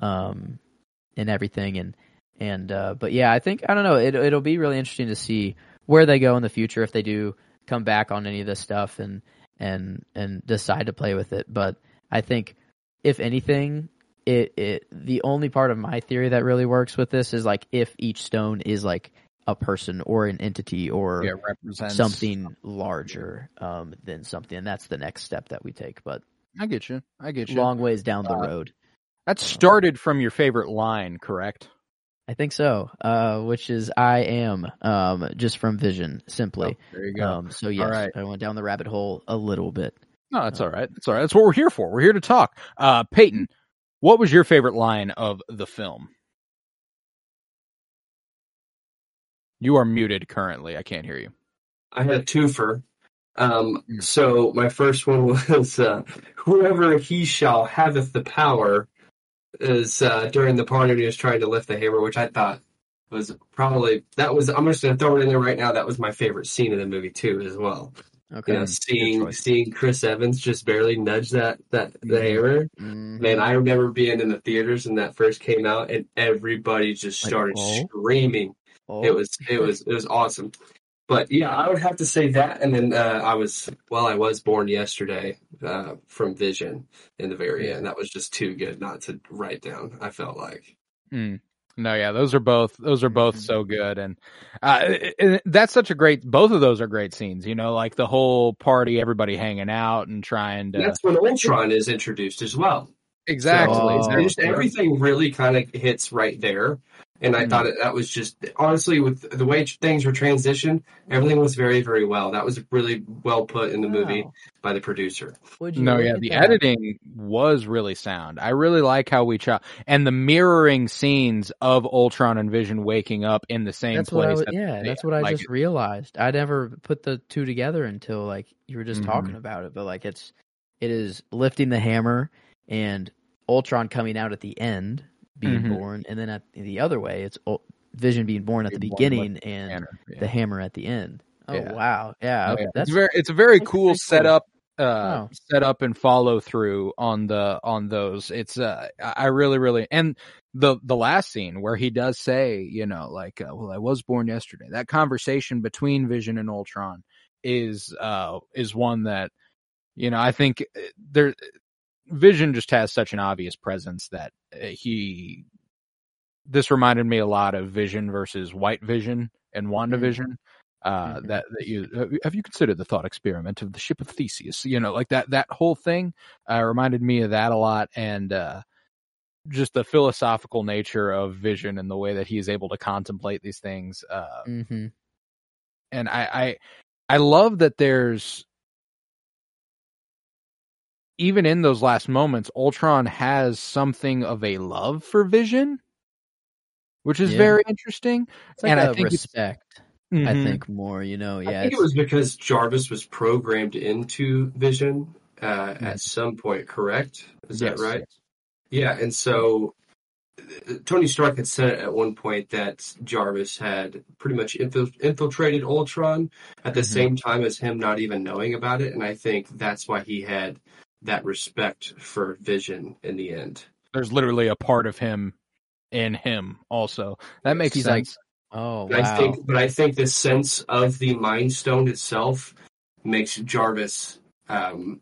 um and everything and and uh but yeah i think i don't know it, it'll be really interesting to see where they go in the future if they do come back on any of this stuff and and and decide to play with it but i think if anything it it the only part of my theory that really works with this is like if each stone is like a person or an entity or Yeah, represents something larger um, than something, and that's the next step that we take. But I get you. I get you. long ways down the Uh, road, that started from your favorite line, correct? I think so. Uh, which is I am um, just from Vision, simply. Oh, there you go. Um, so yes, right. I went down the rabbit hole a little bit. No, that's all right. That's all right. That's what we're here for. We're here to talk. Uh, Peyton, what was your favorite line of the film? You are muted currently. I can't hear you. I had a twofer. Um, so my first one was uh, whoever he shall haveth the power is uh, during the part when he was trying to lift the hammer, which I thought was probably that was. I'm just gonna throw it in there right now. That was my favorite scene in the movie too, as well. Okay. You know, seeing seeing Chris Evans just barely nudge that that the Mhm. hammer. Mhm. Man, I remember being in the theaters when that first came out, and everybody just Like, started oh. screaming. Oh, It was it was it was awesome. But yeah, I would have to say that, and then uh, I was well, I was born yesterday uh, from Vision in the very end. That was just too good not to write down. I felt like Mm. No, yeah, those are both those are both Mhm. so good, and uh, it- it- that's such a great. Both of those are great scenes. You know, like the whole party, everybody hanging out and trying to that's when Ultron is introduced as well. exactly. Oh. So just everything really kind of hits right there. And I Mhm. thought that was just honestly with the way things were transitioned, everything was very very well. That was really well put in the movie by the producer. Would you No, yeah, the that? editing was really sound. I really like how we chop and the mirroring scenes of Ultron and Vision waking up in the same That's what I place. the yeah, same- that's what I like, just realized. I never put the two together until like you were just Mhm. talking about it. But like it's it is lifting the hammer and Ultron coming out at the end, being Mhm. born, and then at the other way, it's Vision being born at the beginning and Banner, yeah. the hammer at the end. Oh Yeah. wow, yeah, Oh, that's it's very it's a very cool cool. setup uh Wow. setup and follow through on the on those it's uh i I really really and the the last scene where he does say you know like uh, well i was born yesterday that conversation between vision and ultron is uh is one that you know i think uh, there vision just has such an obvious presence that uh, he this reminded me a lot of vision versus white vision and wandavision uh, Mhm. that that you have you- considered the thought experiment of the ship of Theseus? You know, like that that whole thing uh, reminded me of that a lot, and uh, just the philosophical nature of Vision and the way that he is able to contemplate these things. Uh, mm-hmm. and I, I I love that there's even in those last moments, Ultron has something of a love for Vision, which is Yeah. very interesting. It's like And I a think respect. I Mhm. think more. You know, yeah. I think it was because Jarvis was programmed into Vision uh, at some point, correct? Is Yes, that right? Yeah, and so uh, Tony Stark had said at one point that Jarvis had pretty much infil- infiltrated Ultron at the Mhm. same time as him not even knowing about it, and I think that's why he had that respect for Vision in the end. There's literally a part of him in him also. That makes He's like, sense. oh But I think, but I think the sense of the Mind Stone itself makes Jarvis, um,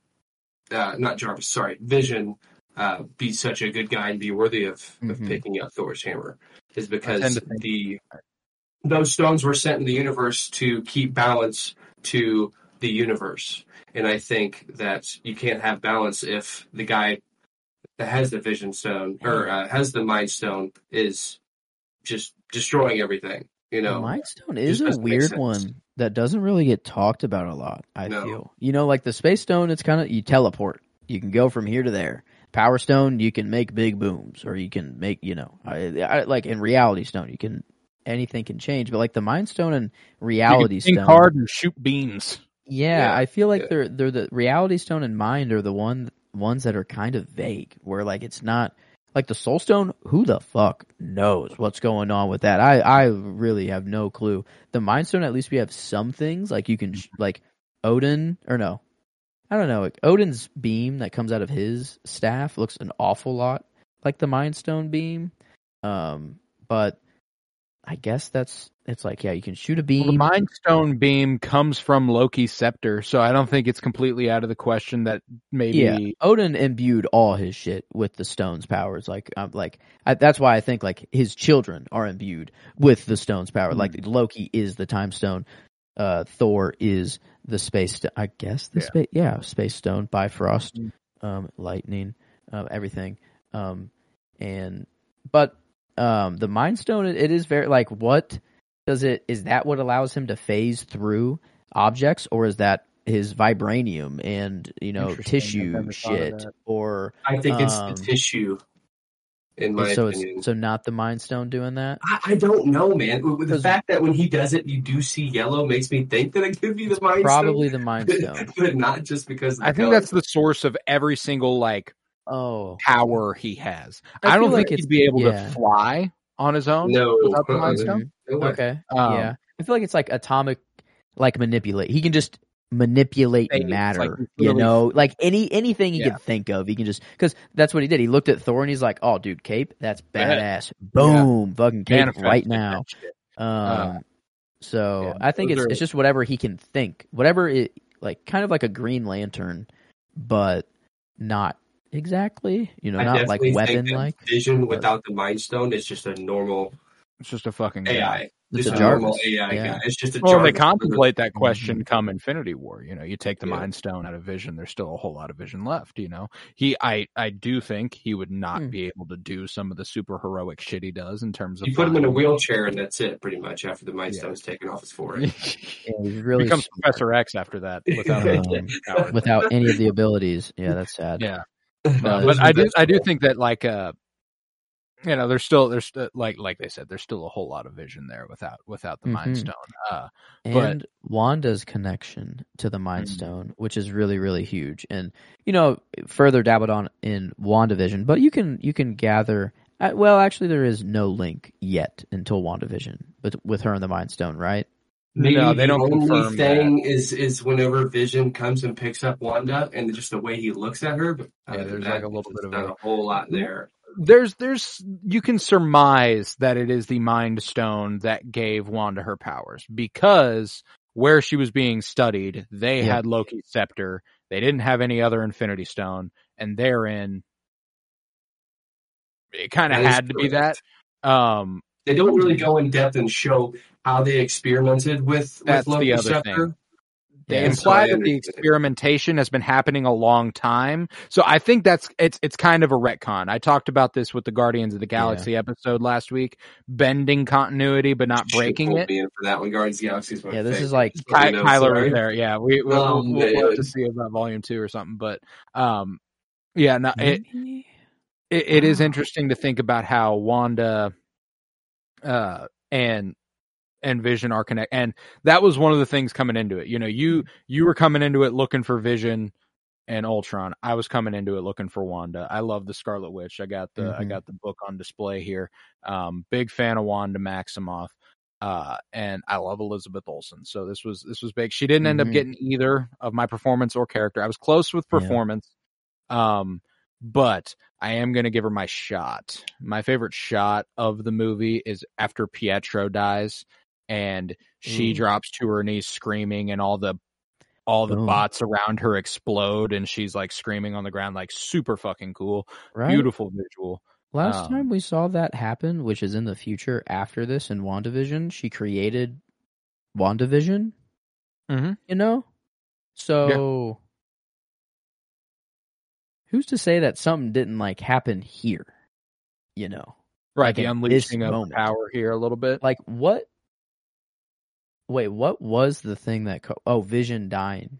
uh, not Jarvis, sorry, Vision, uh, be such a good guy and be worthy of, of Mhm. picking up Thor's hammer, is because think- the those stones were sent in the universe to keep balance to the universe, and I think that you can't have balance if the guy that has the Vision Stone or uh, has the Mind Stone is just destroying everything. You The know, Mind Stone is a weird one that doesn't really get talked about a lot. I No. feel, you know, like the Space Stone, it's kind of you teleport. You can go from here to there. Power Stone, you can make big booms, or you can make, you know, I, I, like in Reality Stone, you can anything can change. But like the Mind Stone and Reality you can Stone, hard and shoot beams. Yeah, Yeah, I feel like yeah. they're they're the Reality Stone and Mind are the one ones that are kind of vague, where like it's not like the Soul Stone. Who the fuck knows what's going on with that? I I really have no clue. The Mind Stone, at least we have some things like you can like Odin or no, I don't know. Like Odin's beam that comes out of his staff looks an awful lot like the Mind Stone beam, um, but. I guess that's it's like yeah, you can shoot a beam. Well, the Mind Stone beam comes from Loki's scepter, so I don't think it's completely out of the question that maybe Yeah, Odin imbued all his shit with the stone's powers. Like, um, like I, that's why I think like his children are imbued with the stone's power. Like Hmm. Loki is the time stone, uh, Thor is the space. St- I guess the Yeah. space. Yeah, space stone, Bifrost, Mm. um, lightning, um, everything. Um, and but um, the Mind Stone, it, it is very like what does it? Is that what allows him to phase through objects, or is that his vibranium and you know tissue never thought of shit, or I think it's Um, the tissue. In my so opinion, it's so not the Mind Stone doing that? I, I don't know, man. With the fact that when he does it, you do see yellow makes me think that it could be the mind Probably stone, the Mind Stone. but not just because. Of the I think color. that's the source of every single like Oh, power he has. I I, don't think like he'd be able yeah. to fly on his own no. without the uh-uh, Mind Stone. no okay, Um, yeah. I feel like it's like atomic, like manipulate. He can just manipulate Phase, like, matter. he's you know, like any anything he Yeah. can think of, he can just because that's what he did. He looked at Thor and he's like, "Oh, dude, cape, that's badass. Boom, fucking cape Manifested right now." shit. Um, Uh, so yeah, I think it's are- it's just whatever he can think, whatever it like, kind of like a Green Lantern, but not exactly. You know, I not like weapon like. Vision without the mind stone is just a normal It's just a fucking guy. AI. It's Just a a normal AI yeah. guy. It's just a Well, they contemplate that Mhm. question come Infinity War. You know, you take the Yeah. Mind Stone out of Vision, there's still a whole lot of Vision left. You know, he, I, I do think he would not Hmm. be able to do some of the super heroic shit he does in terms of. You put him in a wheelchair and that's it, pretty much. After the mind Yeah. stone's taken off his forehead. Yeah, he's really becomes smart Professor X after that without Um, any without any of the abilities. Yeah, that's sad. Yeah, No, No, but I do, I do think that like, uh, you know, there's still, there's uh, like, like they said, there's still a whole lot of Vision there without, without the Mind Mhm. Stone. Uh, But- and Wanda's connection to the Mind Mhm. Stone, which is really really huge, and you know further dabbled on in WandaVision, but you can you can gather. Uh, well, actually, there is no link yet until WandaVision, but with her and the Mind Stone, right? Maybe No, they the don't only confirm thing is is whenever Vision comes and picks up Wanda and just the way he looks at her. But Yeah, there's that, like a little bit of not a- a whole lot there. there's there's you can surmise that it is the mind stone that gave Wanda her powers because where she was being studied, they Yeah. had Loki's scepter. They didn't have any other Infinity Stone, and therein it kind of had to be that. Um, They don't really go in depth and show how they experimented with with That's the Loki's other scepter. they Yeah, imply I that the experimentation has been happening a long time. So I think that's it's it's kind of a retcon. I talked about this with the Guardians of the Galaxy episode last week, bending continuity but not breaking it. being for that one. Guardians of the Galaxy is my Yeah, this favorite. is like Just Ky- let you know, Kyler sorry. was there. Yeah, we we'll, Oh, we'll, we'll have to see about volume two or something. But um, yeah, no, it, it, it is interesting to think about how Wanda uh and and Vision are connect and that was one of the things coming into it. You know, you you were coming into it looking for Vision and Ultron. I was coming into it looking for Wanda. I love the Scarlet Witch. I got the I Mhm. got the book on display here. Um big fan of Wanda Maximoff. Uh and I love Elizabeth Olsen. So this was this was big. She didn't end up Mhm. getting either of my performance or character. I was close with Yeah. performance. Um but I am going to give her my shot. My favorite shot of the movie is after Pietro dies and she Ooh. drops to her knees screaming and all the all the Boom. bots around her explode and she's like screaming on the ground like super fucking cool. Right? Beautiful visual. Last Um, time we saw that happen, which is in the future after this in WandaVision, she created WandaVision, Mhm. you know? So who's to say that something didn't like happen here? You know? Right, Like the in unleashing of moment. power here a little bit. Like what Wait, what was the thing that co- oh, Vision dying?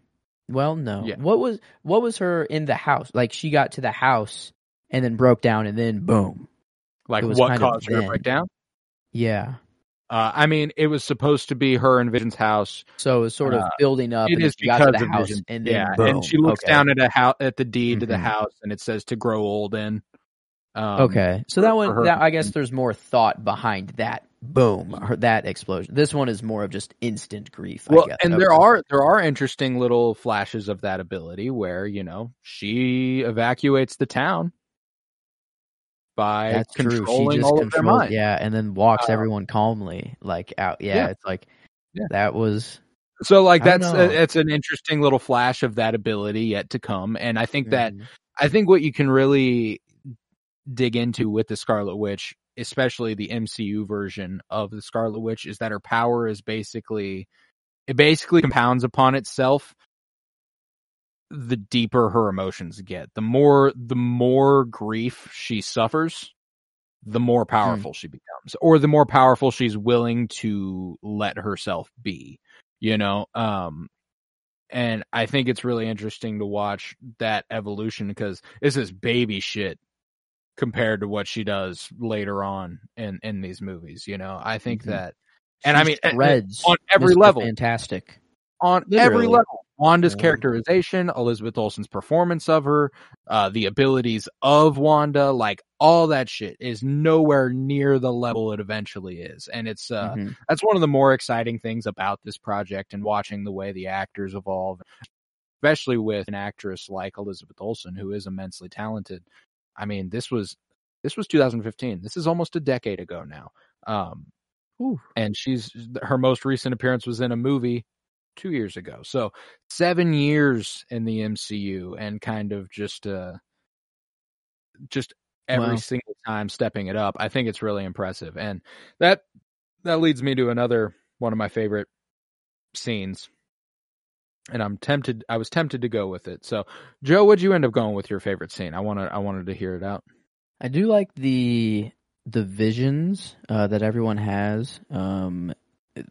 Well, no. Yeah. What was what was her in the house? Like she got to the house and then broke down and then boom. like what caused her to break down? Yeah. Uh, I mean, it was supposed to be her and Vision's house. So it was sort of Uh, building up It and is then she got to because the of house Vision. and then yeah, boom. and she looks Okay. down at a house at the deed to the Mhm. house, and it says to grow old in. Um, Okay, so that one, that, I guess there's more thought behind that. Boom, her, that explosion. This one is more of just instant grief. I Well, guess. and Okay. there are there are interesting little flashes of that ability where you know she evacuates the town by that's true. She controlling just all of their controls, yeah, and then walks Uh, everyone calmly, like out. Yeah, yeah. it's like Yeah. that was So like I don't that's it's an interesting little flash of that ability yet to come, and I think that Mhm. I think what you can really dig into with the Scarlet Witch, especially the MCU version of the Scarlet Witch, is that her power is basically it basically compounds upon itself the deeper her emotions get. The more the more grief she suffers, the more powerful she becomes. Or the more powerful she's willing to let herself be. You know? Um and I think it's really interesting to watch that evolution because this is baby shit compared to what she does later on in in these movies. You know, I think Mhm. that, and I mean, uh, uh, on every level, fantastic. on every level, Wanda's characterization, Elizabeth Olsen's performance of her, uh, the abilities of Wanda, like all that shit is nowhere near the level it eventually is, and it's uh, Mhm. that's one of the more exciting things about this project and watching the way the actors evolve, especially with an actress like Elizabeth Olsen, who is immensely talented. I mean, this was this was 2015. This is almost a decade ago now. Um, Whew. and she's her most recent appearance was in a movie two years ago. So seven years in the MCU and kind of just uh just every Wow. single time stepping it up. I think it's really impressive. And that that leads me to another one of my favorite scenes. And I'm tempted I was tempted to go with it. So Joe, what'd you end up going with your favorite scene? I wanna I wanted to hear it out. I do like the the visions uh, that everyone has. Um,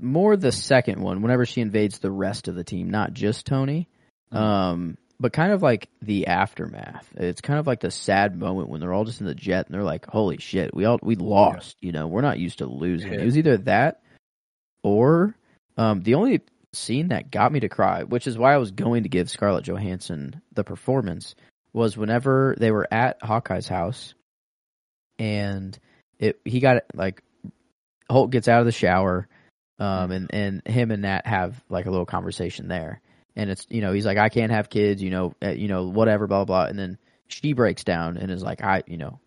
more the second one, whenever she invades the rest of the team, not just Tony. Mhm. Um, but kind of like the aftermath. It's kind of like the sad moment when they're all just in the jet and they're like, "Holy shit, we all we lost." You know, we're not used to losing. Yeah. It was either that or um, the only scene that got me to cry, which is why I was going to give Scarlett Johansson the performance, was whenever they were at Hawkeye's house and it he got like Hulk gets out of the shower, um, and and him and Nat have like a little conversation there, and it's you know he's like I can't have kids, you know, uh, you know whatever, blah blah, and then she breaks down and is like I you know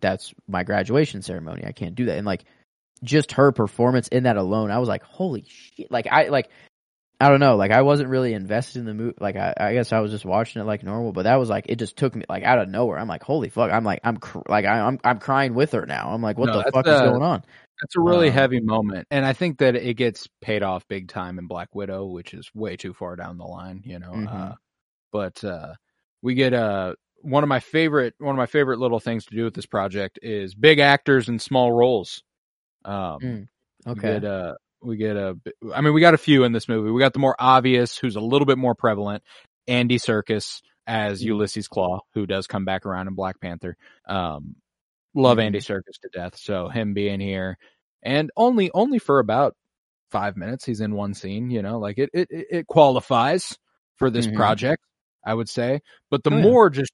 that's my graduation ceremony, I can't do that, and like just her performance in that alone, I was like holy shit, like I like. I don't know, like I wasn't really invested in the movie. Like I, I guess I was just watching it like normal, but that was like it just took me like out of nowhere. I'm like, holy fuck! I'm like, I'm cr- like I, I'm I'm crying with her now. I'm like, what No, the fuck is going on? It's a really Um, heavy moment, and I think that it gets paid off big time in Black Widow, which is way too far down the line, you know. Mhm. Uh, but uh, we get uh, one of my favorite one of my favorite little things to do with this project is big actors in small roles. Um, Mm, We Okay. get uh we get a I mean we got a few in this movie. We got the more obvious who's a little bit more prevalent, Andy Serkis as Mhm. Ulysses Klaue, who does come back around in Black Panther. Um love Mhm. Andy Serkis to death, so him being here and only only for about 5 minutes he's in one scene, you know, like it it it qualifies for this Mhm. project, I would say. But the Oh, yeah. more just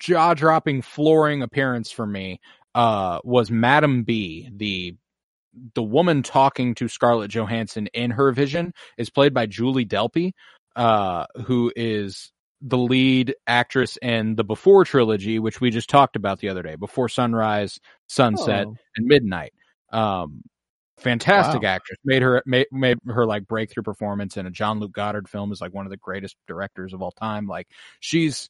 jaw-dropping flooring appearance for me uh was Madame B, the the woman talking to Scarlett Johansson in her vision is played by Julie Delpy, uh, who is the lead actress in the Before trilogy, which we just talked about the other day, Before Sunrise, Sunset, Oh, and Midnight. Um, fantastic Wow. actress. Made her made, made her like breakthrough performance in a Jean-Luc Godard film is like one of the greatest directors of all time. Like she's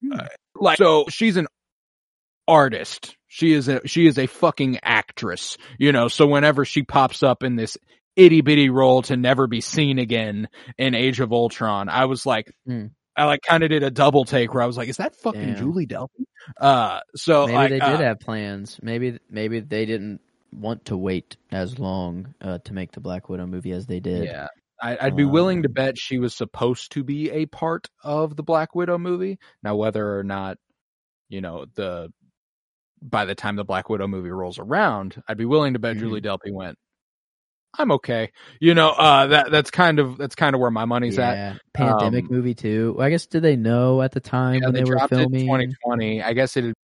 Hmm. uh, like so she's an artist. She is a she is a fucking actress, you know. So whenever she pops up in this itty bitty role to never be seen again in Age of Ultron, I was like, Hmm. I like kind of did a double take where I was like, is that fucking Damn. Julie Delpy? Uh, so maybe like, they did uh, have plans. Maybe maybe they didn't want to wait as long uh, to make the Black Widow movie as they did. Yeah. I, I'd be willing to Um, bet she was supposed to be a part of the Black Widow movie. Now, whether or not, you know, the by the time the Black Widow movie rolls around, I'd be willing to bet Mhm. Julie Delpy went. I'm okay. You know, uh, that that's kind of that's kind of where my money's at. yeah. Pandemic Um, movie too. I guess did they know at the time Yeah, when they, they, were dropped it in filming? 2020. I guess it had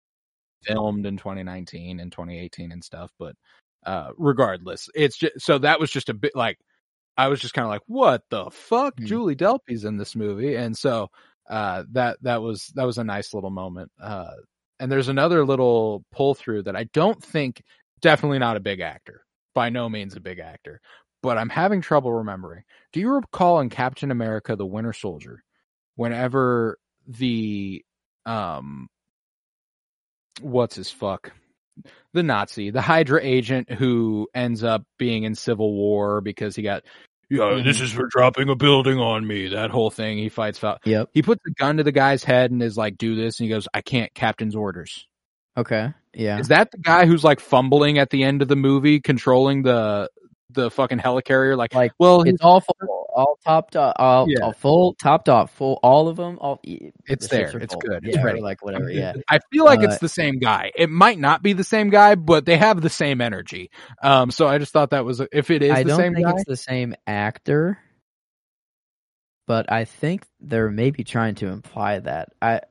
filmed in 2019 and 2018 and stuff, but uh regardless, it's just so that was just a bit like I was just kind of like, what the fuck? Hmm. Julie Delpy's in this movie, and so uh that that was that was a nice little moment. Uh, and there's another little pull through that I don't think definitely not a big actor, by no means a big actor, but I'm having trouble remembering. Do you recall in Captain America: The Winter Soldier, whenever the um what's his fuck the Nazi, the Hydra agent who ends up being in Civil War because he got, yeah, this is for dropping a building on me. That whole thing. He fights. Fal- Yep. he puts a gun to the guy's head and is like, "Do this," and he goes, "I can't." Captain's orders. Okay. Yeah. Is that the guy who's like fumbling at the end of the movie, controlling the the fucking helicarrier? Like, Like well, it's all full, all topped off, all, Yeah. all full, topped off, full, all of them. All It's ships there. It's full. good. It's Yeah, ready. Like whatever. Yeah. I feel like Uh, it's the same guy. It might not be the same guy, but they have the same energy. Um, so I just thought that was if it is I the don't same think guy. it's the same actor, but I think they're maybe trying to imply that. I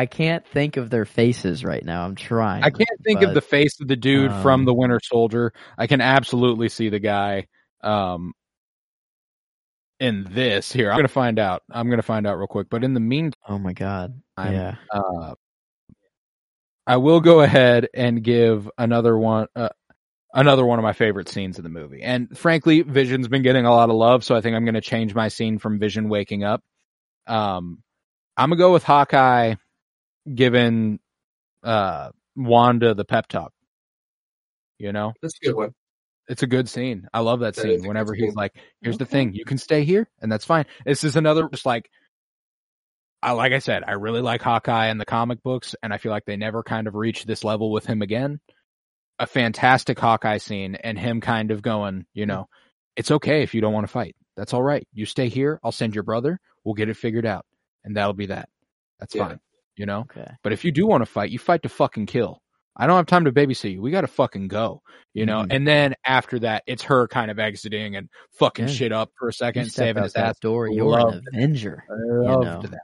I can't think of their faces right now. I'm trying. I can't think of the face of the dude from um, the Winter Soldier. I can absolutely see the guy um in this here. I'm gonna find out. I'm gonna find out real quick. But in the meantime, Oh my god. yeah. uh, I will go ahead and give another one. Uh, Another one of my favorite scenes in the movie. And frankly, Vision's been getting a lot of love, so I think I'm going to change my scene from Vision waking up. Um, I'm going to go with Hawkeye giving uh, Wanda the pep talk. You know, That's a good one. it's a good scene. I love that That scene. Whenever he's scene. like, "Here's the thing, you can stay here, and that's fine." This is another just like, I like I said, I really like Hawkeye in the comic books, and I feel like they never kind of reach this level with him again. A fantastic Hawkeye scene, and him kind of going, you know, it's okay if you don't want to fight. That's all right. You stay here. I'll send your brother. We'll get it figured out, and that'll be that. That's Yeah. fine. You know. Okay. But if you do want to fight, you fight to fucking kill. I don't have time to babysit you. We got to fucking go, you know? Mhm. And then after that, it's her kind of exiting and fucking Yeah. shit up for a second, saving his ass. door, you're Loved an Avenger. I loved know. that.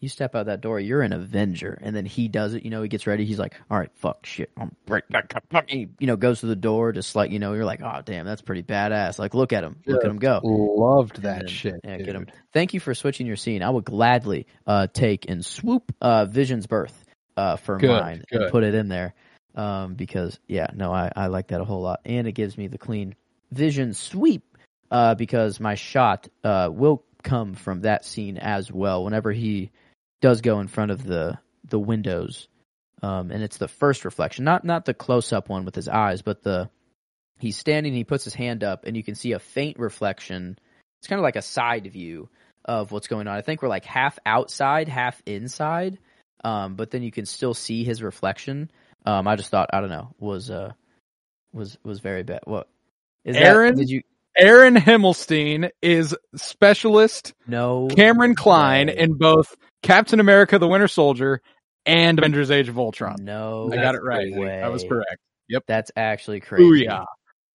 You step out that door, you're an Avenger, and then he does it. You know, he gets ready. He's like, "All right, fuck, shit, I'm break." He, you know, goes to the door, just like you know, you're like, "Oh, damn, that's pretty badass." Like, look at him, look at him go. Loved that then- shit. Yeah, dude. get him. Thank you for switching your scene. I would gladly uh, take and swoop uh, Vision's birth uh, for Good, mine good. and put it in there um, because yeah, no, I, I like that a whole lot, and it gives me the clean Vision sweep uh, because my shot uh, will come from that scene as well. Whenever he does go in front of the the windows, um, and it's the first reflection, not not the close up one with his eyes, but the he's standing. He puts his hand up, and you can see a faint reflection. It's kind of like a side view of what's going on. I think we're like half outside, half inside, um, but then you can still see his reflection. Um, I just thought I don't know was uh was was very bad. What is Aaron? That, did you Aaron Himmelstein is specialist no Cameron Klein way. in both Captain America: The Winter Soldier and Avengers: Age of Ultron. No, I got it right. way. That was correct. Yep, that's actually crazy. Booyah.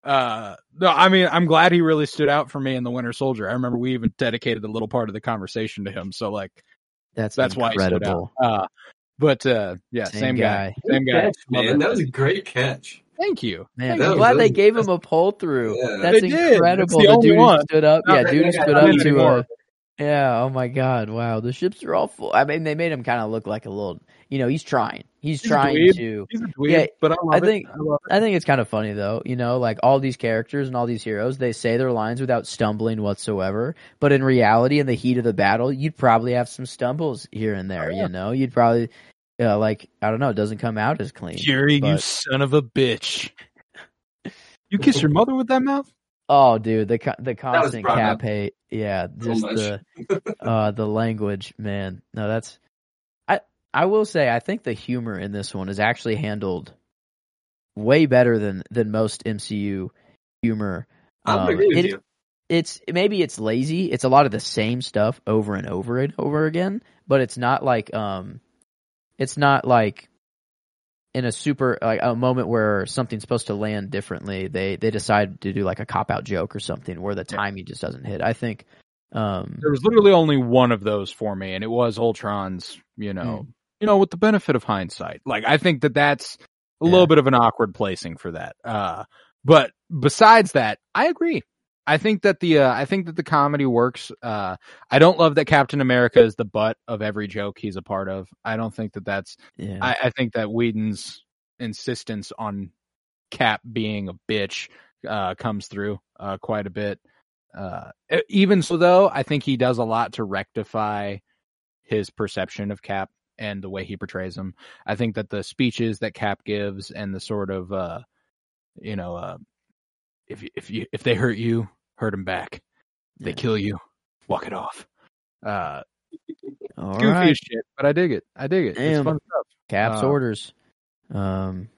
Uh, no, I mean, I'm glad he really stood out for me in The Winter Soldier. I remember we even dedicated a little part of the conversation to him. So like, That's that's why he stood out. Uh, but uh, yeah, Same same, guy. guy. Same guy. Catch, man. it. That was a great catch. Thank you. Man, Thank I'm glad that they gave him a pull through. Yeah. That's They did. That's incredible. the The, dude one. stood up. No, yeah, they- dude they who stood up to anymore. a. Yeah. Oh my God. Wow. The ships are all full. I mean, they made him kind of look like a little. You know, he's trying. He's, He's trying to. He's a dweeb, Yeah, but I love I it. think- I. I think it's kind of funny though, you know, like all these characters and all these heroes, they say their lines without stumbling whatsoever. But in reality, in the heat of the battle, you'd probably have some stumbles here and there. Oh, yeah. You know, you'd probably, uh, like I don't know, it doesn't come out as clean. Fury, you son of a bitch. You kiss your mother with that mouth? Oh, dude, the the constant cap up hate, yeah, just the uh the language, man. No, that's I I will say I think the humor in this one is actually handled way better than than most MCU humor. I Um, agree with it- you. it's maybe it's lazy. It's a lot of the same stuff over and over and over again, but it's not like um it's not like in a super like a moment where something's supposed to land differently. They they decide to do like a cop out joke or something where the timing just doesn't hit. I think um There was literally only one of those for me, and it was Ultron's. You know, you know, with the benefit of hindsight, like I think that that's a Yeah. little bit of an awkward placing for that. Uh, but besides that, I agree. I think that the uh, I think that the comedy works. Uh, I don't love that Captain America is the butt of every joke he's a part of. I don't think that that's. yeah. I, I think that Whedon's insistence on Cap being a bitch uh, comes through uh, quite a bit. Uh, even so, though, I think he does a lot to rectify his perception of Cap and the way he portrays him. I think that the speeches that Cap gives and the sort of, uh, you know, uh, if you, if you if they hurt you, hurt them back. They Yeah. kill you, walk it off. Uh, All goofy right. as shit, but I dig it. I dig it. Damn. It's fun stuff. Caps Uh, orders. Um,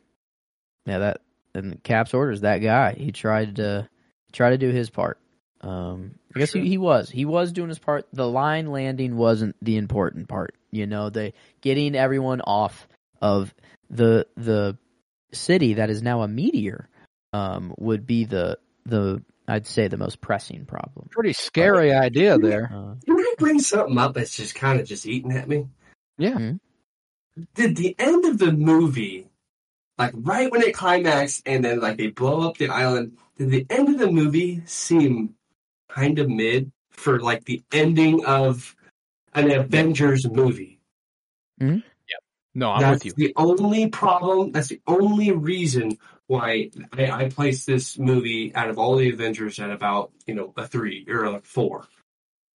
yeah, that and Caps orders that guy. He tried to try to do his part. Um, I guess Sure. he, he was he was doing his part. The line landing wasn't the important part. You know, the getting everyone off of the the city that is now a meteor um, would be the the I'd say the most pressing problem. Pretty scary idea there. Uh, Can I bring something up that's just kind of just eating at me? Yeah. Did the end of the movie, like right when it climaxed and then like they blow up the island, did the end of the movie seem kind of mid for like the ending of an Avengers movie? No, I'm that's with you. the only problem. That's the only reason why I, I placed this movie out of all the Avengers at about you know a three or a four.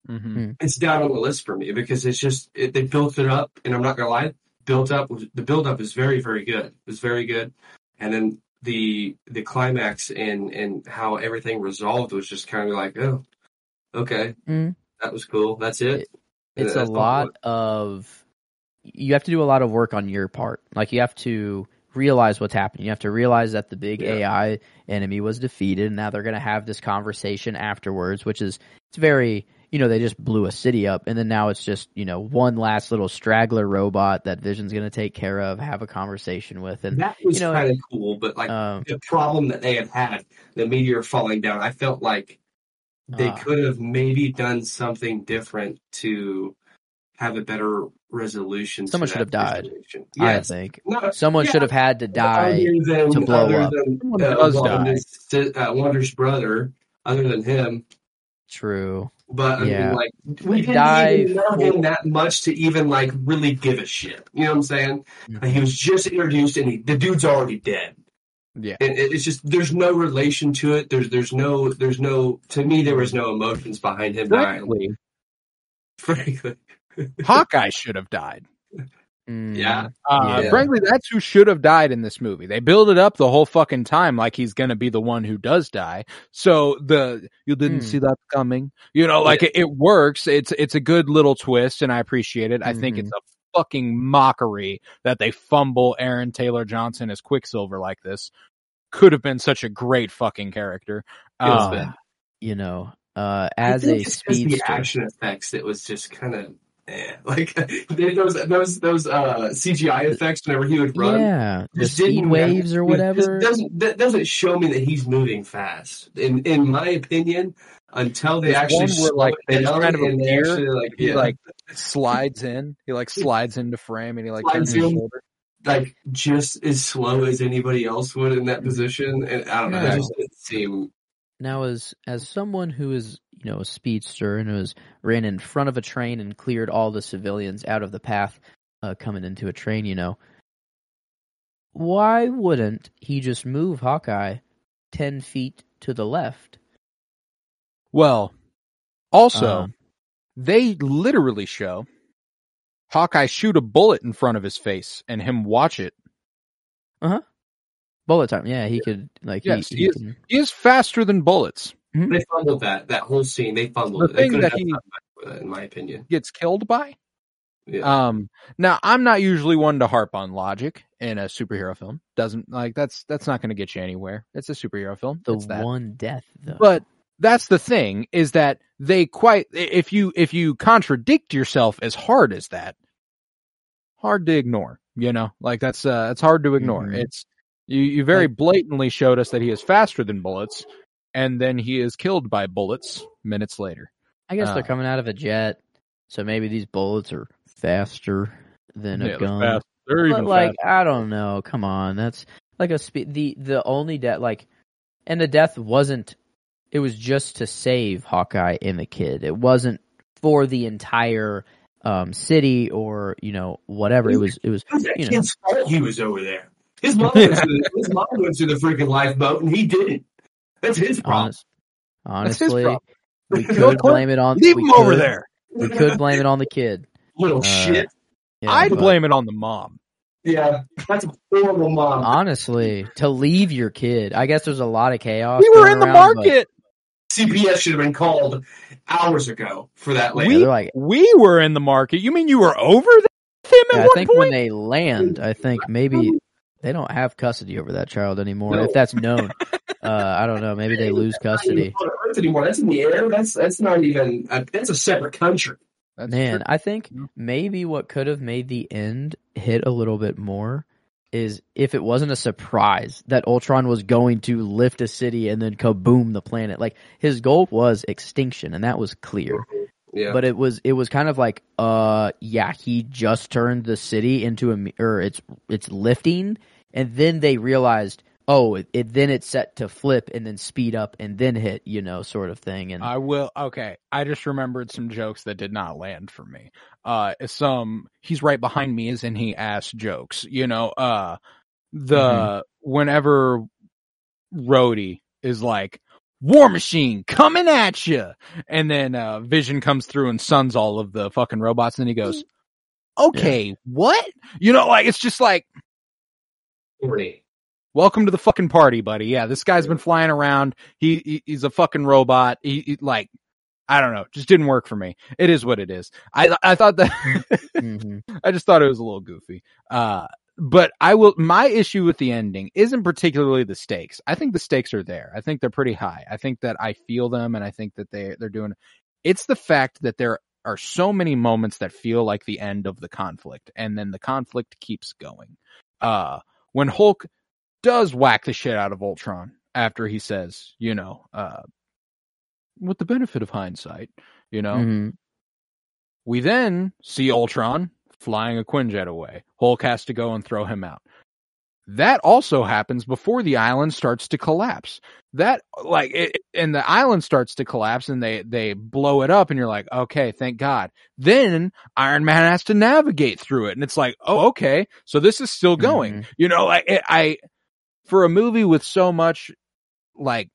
hmm It's down on the list for me because it's just it, they built it up, and I'm not gonna lie, built up the build up is very very good. It was very good, and then the the climax and and how everything resolved was just kind of like oh okay Mhm. that was cool that's it. And it's a that's all lot of you have to do a lot of work on your part like you have to realize what's happening you have to realize that the big Yeah. ai enemy was defeated and now they're going to have this conversation afterwards which is it's very you know they just blew a city up and then now it's just you know one last little straggler robot that vision's going to take care of have a conversation with and that was you know, kind of cool, but like um the problem that they had had, the meteor falling down, I felt like they Ah. could have maybe done something different to have a better resolution. Someone should have died, situation. i think No, someone yeah, should have had to die other than, to blow other up. Than, uh, Wanda's, uh, Wanda's brother, other than him. true But I Yeah. mean, like we didn't Die even know for- him that much to even like really give a shit. You know what I'm saying? Like, he was just introduced, and he, the dude's already dead. Yeah. And it's just there's no relation to it. There's there's no there's no to me there was no emotions behind him dying. Frankly, Hawkeye should have died. Mm. Yeah. Uh, Yeah. Frankly, that's who should have died in this movie. They build it up the whole fucking time like he's going to be the one who does die. So the you didn't Hmm. see that coming. You know, like it, it works. It's it's a good little twist, and I appreciate it. I think it's a fucking mockery that they fumble Aaron Taylor Johnson as Quicksilver like this. Could have been such a great fucking character. Um. You know, uh, as a it's just the action effects that was just kind of eh. like those those those uh CGI effects whenever he would run. yeah, the just speed didn't- waves or just whatever. doesn't that doesn't show me that he's moving fast. In in my opinion, until they There's actually one where, slow like, it they just down kind of and they actually, like he yeah, like slides in. He like slides into frame, and he like Slides turns his shoulder. like just as slow as anybody else would in that position. And I don't know, Yeah. it just didn't seem Now, as as someone who is you know a speedster and who's ran in front of a train and cleared all the civilians out of the path uh, coming into a train, you know, why wouldn't he just move Hawkeye ten feet to the left? Well, also, Um, they literally show Hawkeye shoot a bullet in front of his face and him watch it. Bullet time. Yeah, he could like Yes, he, he he is- can, He is faster than bullets. they fumbled that that whole scene. They fumbled The it. Thing could've that he- something in my opinion. Gets killed by. Yeah. Um, now I'm not usually one to harp on logic in a superhero film. Doesn't like that's that's not going to get you anywhere. It's a superhero film. the It's that. one death though. But that's the thing is that they quite if you if you contradict yourself as hard as that, hard to ignore. You know, like that's uh it's hard to ignore. Mhm. It's you you very blatantly showed us that he is faster than bullets, and then he is killed by bullets minutes later. I guess uh, they're coming out of a jet, so maybe these bullets are faster than Yeah, a they're gun. fast. They're But even like faster. I don't know. Come on, that's like a spe- the the only death like, and the death wasn't. It was just to save Hawkeye and the kid. It wasn't for the entire um city or you know whatever. It was it was It was that you know. he was over there. His mom, went through the, his mom went to the freaking lifeboat and he didn't. That's his problem. honest, That's his honestly, problem. we could blame it on Leave we him over there. We could blame it on the kid. Little Uh, shit. Yeah, I'd but blame it on the mom. Yeah, that's a horrible mom. honestly to leave your kid. I guess there's a lot of chaos. We were in the around, market. CPS should have been called hours ago for that Yeah, lady. We like, we were in the market. You mean you were over there with him at Yeah, I one think point? when they land, I think maybe they don't have custody over that child anymore. No. If that's known, uh, I don't know. Maybe they lose That's not even custody. Earth anymore. That's in the air. That's that's not even. Uh, that's a separate country. That's Man, true. I think maybe what could have made the end hit a little bit more is if it wasn't a surprise that Ultron was going to lift a city and then kaboom the planet. Like his goal was extinction, and that was clear. Yeah. But it was it was kind of like, uh, yeah, he just turned the city into a or it's it's lifting, and then they realized, oh, it, it then it's set to flip and then speed up and then hit, you know, sort of thing. And I will. Okay, I just remembered some jokes that did not land for me. Uh, some he's right behind me, is in he ass jokes. You know, uh, the Mm-hmm. whenever Rhodey is like War Machine coming at you, and then uh, Vision comes through and suns all of the fucking robots, and then he goes, "Okay, what?" You know, like it's just like. Horny. Welcome to the fucking party, buddy. Yeah, this guy's been flying around. He, he he's a fucking robot. He, he like I don't know, just didn't work for me. It is what it is. I I thought that Mhm. I just thought it was a little goofy. Uh but I will my issue with the ending isn't particularly the stakes. I think the stakes are there. I think they're pretty high. I think that I feel them and I think that they they're doing it's the fact that there are so many moments that feel like the end of the conflict and then the conflict keeps going. Uh when Hulk does whack the shit out of Ultron after he says, you know, uh, with the benefit of hindsight, you know, Mhm. we then see Ultron flying a Quinjet away. Hulk has to go and throw him out. That also happens before the island starts to collapse. That like, it, and the island starts to collapse, and they they blow it up, and you're like, okay, thank God. Then Iron Man has to navigate through it, and it's like, oh, okay, so this is still going. Mhm. You know, like it, I for a movie with so much, like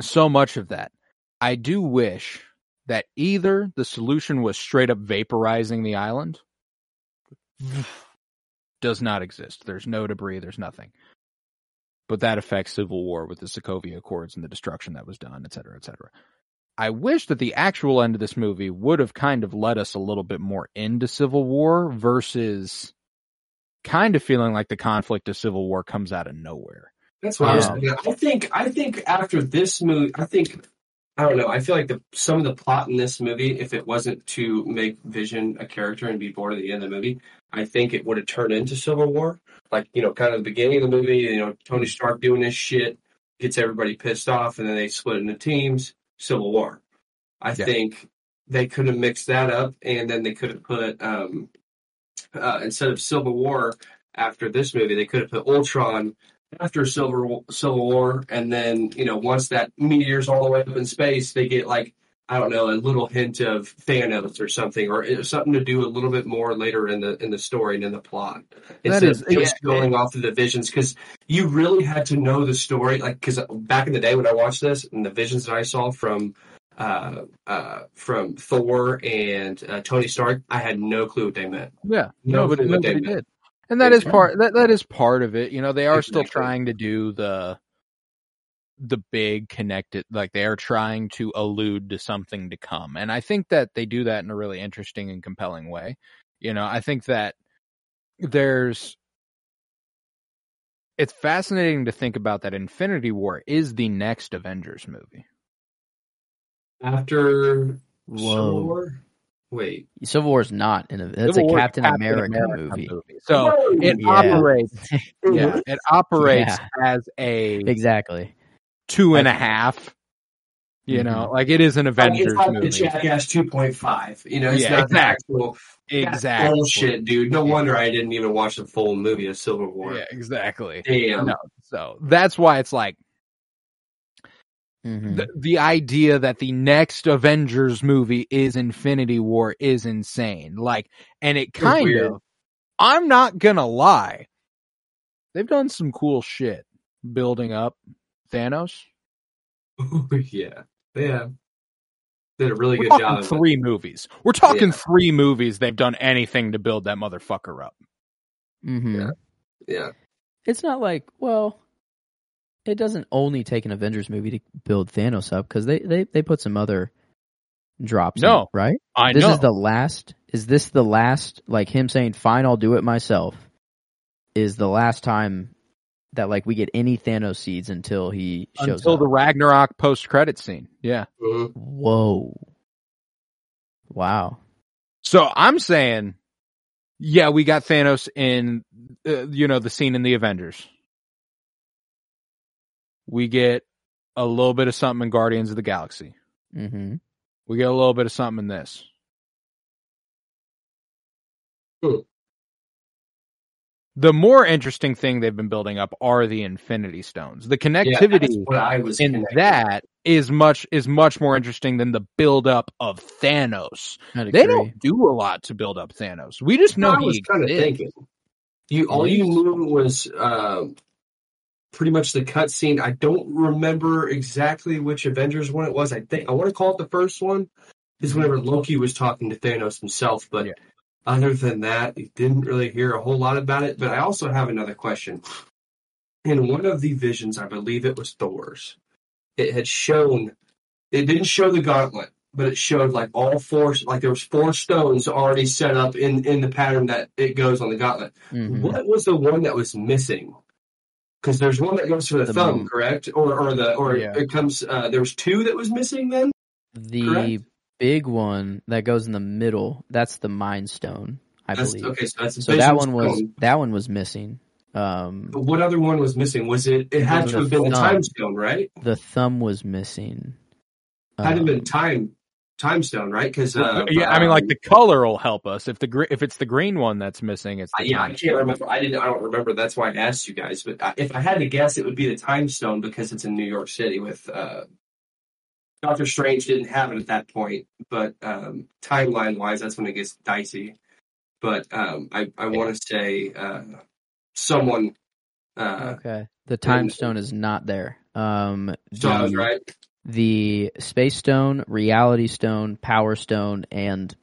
so much of that, I do wish that either the solution was straight up vaporizing the island, does not exist. There's no debris. There's nothing. But that affects Civil War with the Sokovia Accords and the destruction that was done, et cetera, et cetera. I wish that the actual end of this movie would have kind of led us a little bit more into Civil War versus kind of feeling like the conflict of Civil War comes out of nowhere. That's what I was Um, saying. I think I think after this movie, I think I don't know. I feel like the some of the plot in this movie, if it wasn't to make Vision a character and be born at the end of the movie, I think it would have turned into Civil War. Like you know, kind of the beginning of the movie, you know, Tony Stark doing this shit gets everybody pissed off, and then they split into teams. Civil War. I Yeah. think they could have mixed that up, and then they could have put um, uh, instead of Civil War after this movie, they could have put Ultron after Civil Civil War, and then you know once that meteor's all the way up in space, they get like I don't know a little hint of Thanos or something, or something to do a little bit more later in the in the story and in the plot instead is- of just going off of the visions because you really had to know the story. Like because back in the day when I watched this and the visions that I saw from. Uh, uh, from Thor and uh, Tony Stark, I had no clue what they meant. Yeah, No nobody, clue what they nobody meant. did, and that is Exactly. part that that is part of it. You know, they are still trying to do the the big connected, like they are trying to allude to something to come, and I think that they do that in a really interesting and compelling way. You know, I think that there's it's fascinating to think about that Infinity War is the next Avengers movie. After Civil Whoa. War? Wait. Civil War is not in a. That's Civil a War is Captain, America, movie. So it Yeah. operates, yeah, it operates as a Exactly. Two and a half. You know, like it is an Like, Avengers it's like the movie. Jackass 2.5. You know, it's Yeah, not exactly. actual that's Exactly. bullshit, dude. No wonder I didn't even watch the full movie of Civil War. Yeah, exactly. Damn. No, so that's why it's like hmm the, the idea that the next Avengers movie is Infinity War is insane. Like, and it kind of, I'm not gonna lie, they've done some cool shit building up Thanos. yeah. Yeah. Did a really We're good job. of it. three movies. We're talking Yeah. three movies. They've done anything to build that motherfucker up. Mm-hmm. Yeah. Yeah. It's not like well, it doesn't only take an Avengers movie to build Thanos up because they, they they put some other drops. in, No. right? I this know. is the last. Is this the last? Like him saying, "Fine, I'll do it myself." Is the last time that like we get any Thanos seeds until he shows until up. the Ragnarok post credit scene. Yeah. Mhm. Whoa! Wow. So I'm saying, yeah, we got Thanos in, uh, you know, the scene in the Avengers. We get a little bit of something in Guardians of the Galaxy. hmm We get a little bit of something in this. Hmm. The more interesting thing they've been building up are the Infinity Stones. The Yeah, connectivity what I was in connecting. that is much is much more interesting than the build up of Thanos. They don't do a lot to build up Thanos. We just know I he was kind of thinking. You all you knew was uh, pretty much the cutscene. I don't remember exactly which Avengers one it was. I think I want to call it the first one. Is whenever Loki was talking to Thanos himself, but Yeah. Other than that, you didn't really hear a whole lot about it. But I also have another question. In one of the visions, I believe it was Thor's, it had shown. It didn't show the gauntlet, but it showed like all four, like there was four stones already set up in in the pattern that it goes on the gauntlet. Mhm. What was the one that was missing? Because there's one that goes for the, The thumb, m- correct? Or or the or Yeah. it comes. Uh, there was two that was missing. Then The Correct. Big one that goes in the middle, that's the Mind Stone, I that's believe. okay. So that's So that one was stone. that one was missing. Um, But what other one was missing? Was it? It had to have been the time stone, right? the thumb was missing. had to have Um, been time time stone, right? Because uh, yeah, I mean, like um, the color will help us. If the gre- if it's the green one that's missing, it's the yeah, I can't remember. I didn't. I don't remember. That's why I asked you guys. But if I had to guess, it would be the time stone because it's in New York City. With uh, Doctor Strange didn't have it at that point, but um, timeline wise, that's when it gets dicey. But um, I I want to say uh, someone. Uh, okay. The time and- stone is not there. Um, so I was the- right. The space stone, reality stone, power stone, and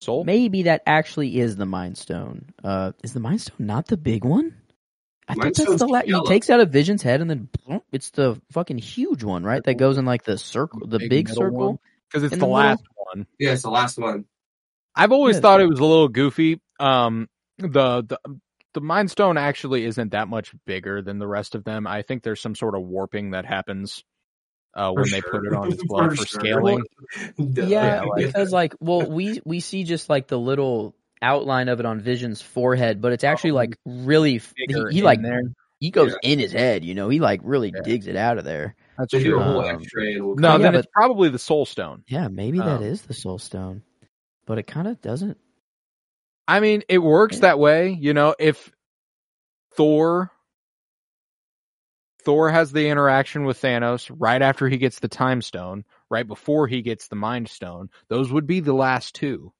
Soul. maybe that actually is the Mind Stone. Uh, is the Mind Stone not the big one? I Mind think that's the la- he takes out a Vision's head and then boom, it's the fucking huge one, right? That goes in like the circle, the Big big, circle. because it's in the, the middle? last one. Yeah, it's the last one. I've always Yeah. thought it was a little goofy. Um, the the the Mind Stone actually isn't that much bigger than the rest of them. I think there's some sort of warping that happens uh, when For they put it on display for, sure. scaling. Duh. Yeah, like- because like, well, we we see just like the little outline of it on Vision's forehead, but it's actually like really he, he like there. he goes in his head, you know. He like really Yeah. digs it out of there. That's They do true. a whole Um, X-ray and we'll No, Yeah, then but- it's probably the Soul Stone. Yeah, maybe that Um, is the Soul Stone, but it kind of doesn't. I mean, it works Yeah. that way. You know, if Thor Thor has the interaction with Thanos right after he gets the Time Stone, right before he gets the Mind Stone, those would be the last two.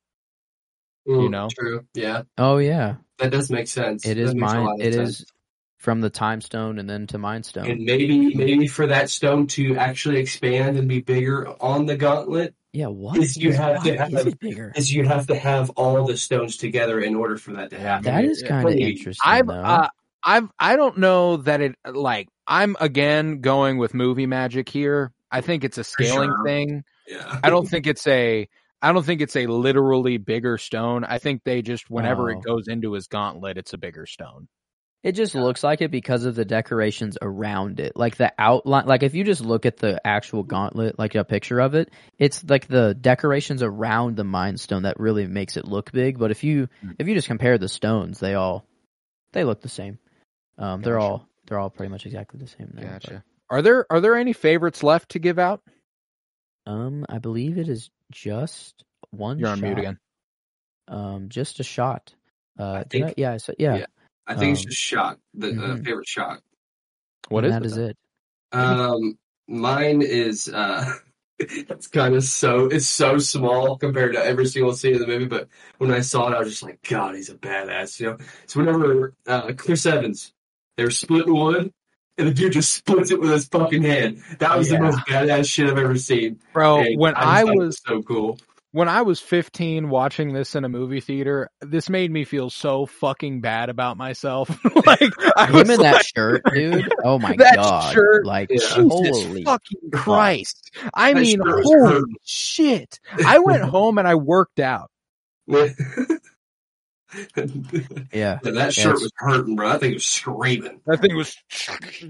Mm, you know? True. Yeah, Oh yeah, that does make sense. it That is makes a lot mind. of It sense. is from the Time Stone and then to Mind Stone. And maybe, maybe for that stone to actually expand and be bigger on the gauntlet, yeah, what? Is you have to have- is bigger? is you'd have to have all the stones together in order for that to happen. That is Yeah. kind of interesting. I've though. uh, I've I don't know that it like I'm again going with movie magic here. I think it's a scaling sure. thing. Yeah. I don't think it's a I don't think it's a literally bigger stone. I think they just whenever Oh. it goes into his gauntlet, it's a bigger stone. It just looks like it because of the decorations around it. Like the outline, like if you just look at the actual gauntlet, like a picture of it, it's like the decorations around the Mind Stone that really makes it look big. But if you Hmm. if you just compare the stones, they all they look the same. Um, they're all they're all pretty much exactly the same. Now, Gotcha. Are there are there any favorites left to give out? But, um, I believe it is just one. You're on shot. mute again. Um, just a shot. Uh, I think- I? Yeah, I said, yeah. Yeah. I think it's Um, just shot. The uh, mhm. favorite shot. What and is that it? is then? it. Um, mine is uh, it's kind of so it's so small compared to every single scene in the movie. But when I saw it, I was just like, God, he's a badass. You know. So whenever uh, Chris Evans, they were splitting wood, and the dude just splits it with his fucking hand. That was Yeah. the most badass shit I've ever seen. Bro, And when just I thought it was so cool. when I was 15 watching this in a movie theater, this made me feel so fucking bad about myself. like I Him was in like, that shirt, dude. Oh my That god! shirt- like Yeah. Jesus holy fucking Christ. I That mean, holy hurting. shit. I went home and I worked out. Yeah. Yeah, that shirt it's- was hurting, bro. I think it was screaming. That thing was.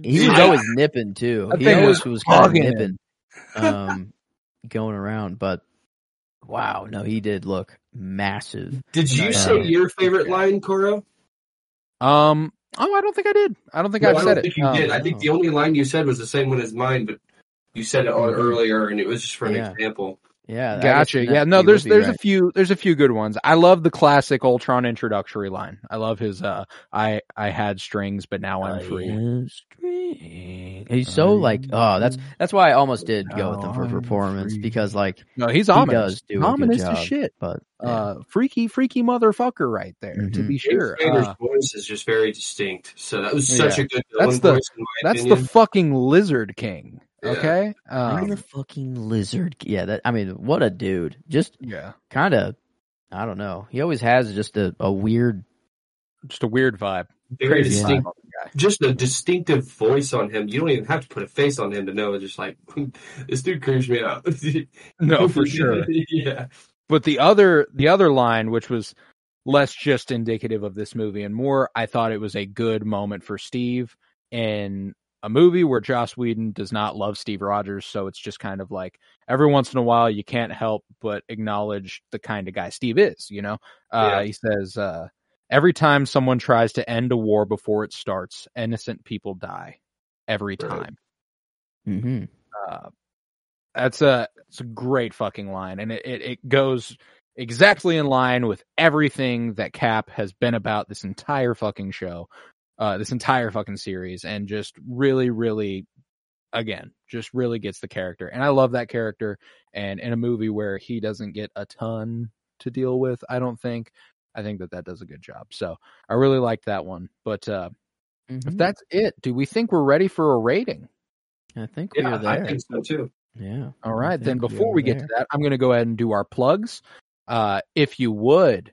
He was Yeah. always nipping too. That He always was was kind of nipping, um, going around. But wow, no, he did look massive. Did you Yeah. say your favorite line, Coro? Um. Oh, I don't think I did. I don't think No, I've I said don't it. you Um, did. I think the only line you said was the same one as mine, but you said it on Mhm. earlier, and it was just for an Yeah. example. Yeah, Gotcha. Yeah, no, you would there's be there's a few there's a few good ones. I love the classic Ultron introductory line. I love his uh I I had strings but now I'm I free. am. He's so I like oh that's that's why I almost did go with him for I'm performance free. because like No, he's he ominous. does do a good ominous job. as shit. but yeah. Uh freaky freaky motherfucker right there to Mhm. be sure. James Spader's Uh, voice is just very distinct, so that was such Yeah. a good That's the- voice in my that's opinion. the fucking lizard king. Yeah. Okay? I'm Um, the fucking lizard. Yeah, that I mean, what a dude. Just yeah. kind of, I don't know. He always has just a, a weird. Just a weird vibe. very Crazy distinct, vibe on the guy. just a distinctive voice on him. You don't even have to put a face on him to know. It's just like this dude creeps me out. No, for sure. yeah, But the other the other line, which was less just indicative of this movie and more, I thought it was a good moment for Steve in a movie where Joss Whedon does not love Steve Rogers, so it's just kind of like every once in a while you can't help but acknowledge the kind of guy Steve is, you know? Uh Yeah. he says, uh every time someone tries to end a war before it starts, innocent people die. Every Right. time. hmm Uh, that's a it's a great fucking line, and it, it it goes exactly in line with everything that Cap has been about this entire fucking show, uh, this entire fucking series, and just really, really, again, just really gets the character, and I love that character, and in a movie where he doesn't get a ton to deal with, I don't think. I think that that does a good job. So I really liked that one. But uh, Mm-hmm. if that's it, do we think we're ready for a rating? I think we are there. I think so too. yeah. All right. Then think we before we get to that, I'm going to go ahead and do our plugs. uh, if you would,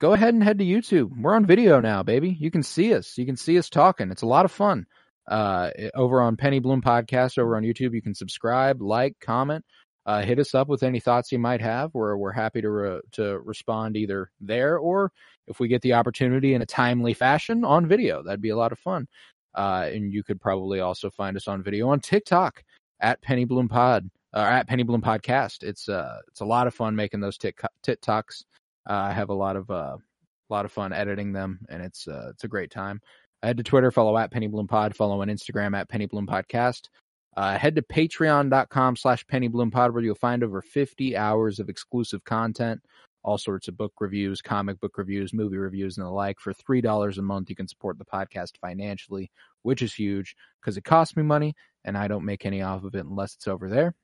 go ahead and head to YouTube. We're on video now, baby. You can see us. You can see us talking. It's a lot of fun. Uh, over on Penny Bloom Podcast over on YouTube, you can subscribe, like, comment, uh, hit us up with any thoughts you might have. We're we're happy to re- to respond either there or if we get the opportunity in a timely fashion on video. That'd be a lot of fun. Uh, and you could probably also find us on video on TikTok at Penny Bloom Pod or at Penny Bloom Podcast. It's uh it's a lot of fun making those TikToks. Uh, I have a lot of uh a lot of fun editing them, and it's uh it's a great time. Head to Twitter, follow at Penny Bloom Pod, follow on Instagram at Penny Bloom Podcast. Uh, head to patreon.com slash pennybloom where you'll find over 50 hours of exclusive content, all sorts of book reviews, comic book reviews, movie reviews, and the like. For $3 a month, you can support the podcast financially, which is huge because it costs me money and I don't make any off of it unless it's over there.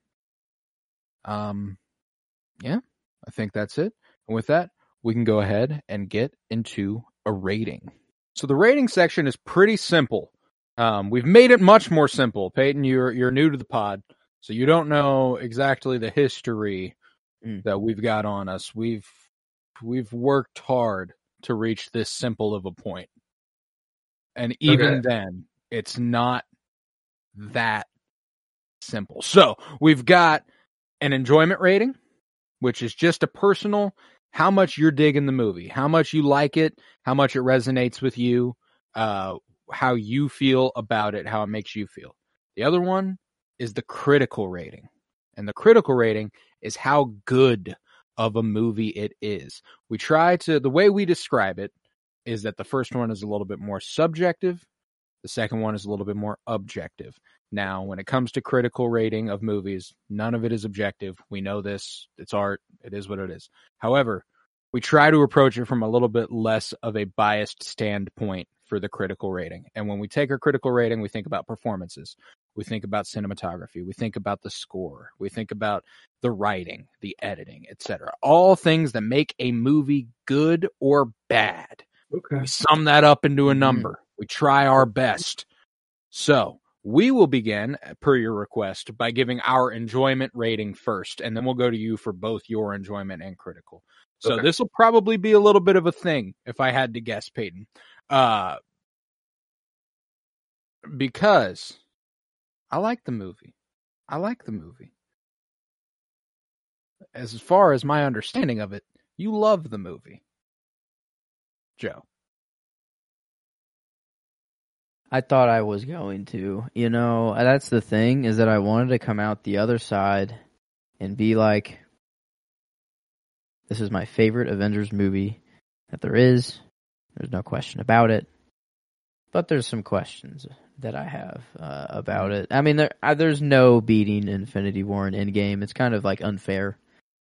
Um, yeah, I think that's it. And with that, we can go ahead and get into a rating. So the rating section is pretty simple. Um, we've made it much more simple. Peyton, you're you're new to the pod, so you don't know exactly the history mm. that we've got on us. We've we've worked hard to reach this simple of a point. And even okay. then, it's not that simple. So, we've got an enjoyment rating, which is just a personal how much you're digging the movie, how much you like it, how much it resonates with you, uh, how you feel about it, how it makes you feel. The other one is the critical rating. And the critical rating is how good of a movie it is. We try to, the way we describe it is that the first one is a little bit more subjective, the second one is a little bit more objective. Now, when it comes to critical rating of movies, none of it is objective. We know this. It's art. It is what it is. However, we try to approach it from a little bit less of a biased standpoint for the critical rating. And when we take our critical rating, we think about performances. We think about cinematography. We think about the score. We think about the writing, the editing, etc. All things that make a movie good or bad. Okay. We sum that up into a mm-hmm. number. Mm-hmm. We try our best. So we will begin, per your request, by giving our enjoyment rating first, and then we'll go to you for both your enjoyment and critical. So okay. this will probably be a little bit of a thing, if I had to guess, Peyton. Uh, because I like the movie. I like the movie. As far as my understanding of it, you love the movie. Joe. I thought I was going to. You know, that's the thing is that I wanted to come out the other side and be like, this is my favorite Avengers movie that there is. There's no question about it. But there's some questions that I have uh, about it. I mean, there uh, there's no beating Infinity War and Endgame. It's kind of like unfair.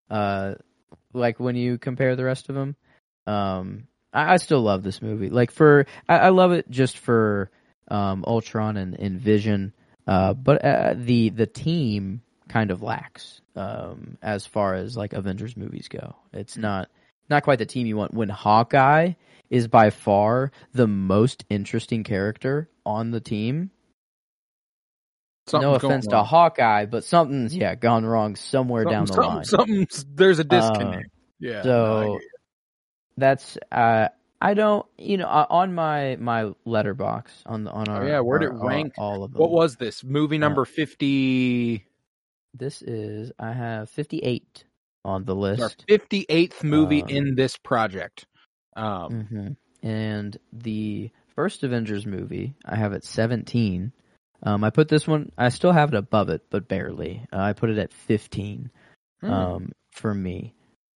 Uh, like when you compare the rest of them. Um, I, I still love this movie. Like for, I, I love it just for um, Ultron and, and Vision. Uh, but uh, the the team kind of lacks um, as far as like Avengers movies go. It's not not quite the team you want. When Hawkeye is by far the most interesting character on the team. no offense to Hawkeye, but something's yeah gone wrong somewhere something, down the something, line. Something's there's a disconnect. Uh, yeah. So that's uh, I don't you know uh, on my my Letterboxd on the on our oh, yeah where did it rank all of them. What was this movie number uh, fifty? This is I have fifty eight on the list. Fifty eighth movie um, in this project. Um, mm-hmm. And the first Avengers movie, I have at 17. Um, I put this one, I still have it above it, but barely. Uh, I put it at 15 mm. um, for me.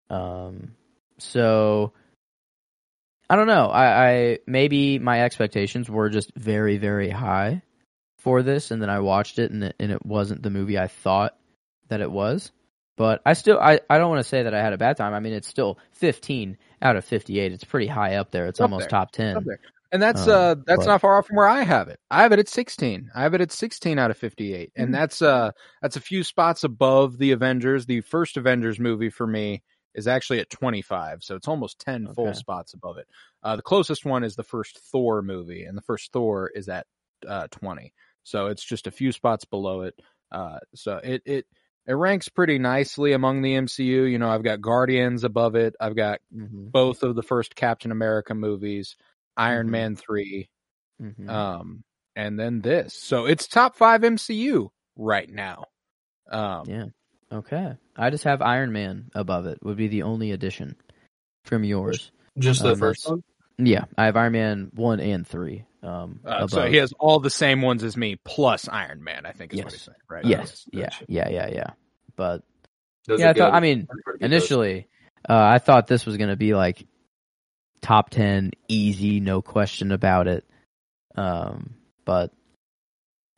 Um, so I don't know. I, I maybe my expectations were just very, very high for this, and then I watched it, and it, and it wasn't the movie I thought that it was. But I still, I, I don't want to say that I had a bad time. I mean, it's still 15 out of 58. It's pretty high up there. It's, almost there. top 10. And that's um, uh that's but, not far off from where I have it. I have it at 16. I have it at 16 out of 58. And mm-hmm. that's uh that's a few spots above the Avengers. The first Avengers movie for me is actually at 25. So it's almost 10 okay. full spots above it. Uh the closest one is the first Thor movie and the first Thor is at uh 20. So it's just a few spots below it. Uh so it it it ranks pretty nicely among the MCU. You know, I've got Guardians above it. I've got hmm both of the first Captain America movies, Iron Mhm. Man 3, hmm um, and then this. So it's top five MCU right now. Um, Yeah. Okay. I just have Iron Man above it. Would be the only addition from yours. Just the Um, first one. Yeah, I have Iron Man one and three. Um, uh, so he has all the same ones as me plus Iron Man, I think is what Yes. he's saying, right? Yes. Okay, Yeah. gotcha. Yeah. Yeah. Yeah. But Those yeah, I thought. I mean, Pretty good, those. initially, uh, I thought this was gonna be like top ten, easy, no question about it. Um, but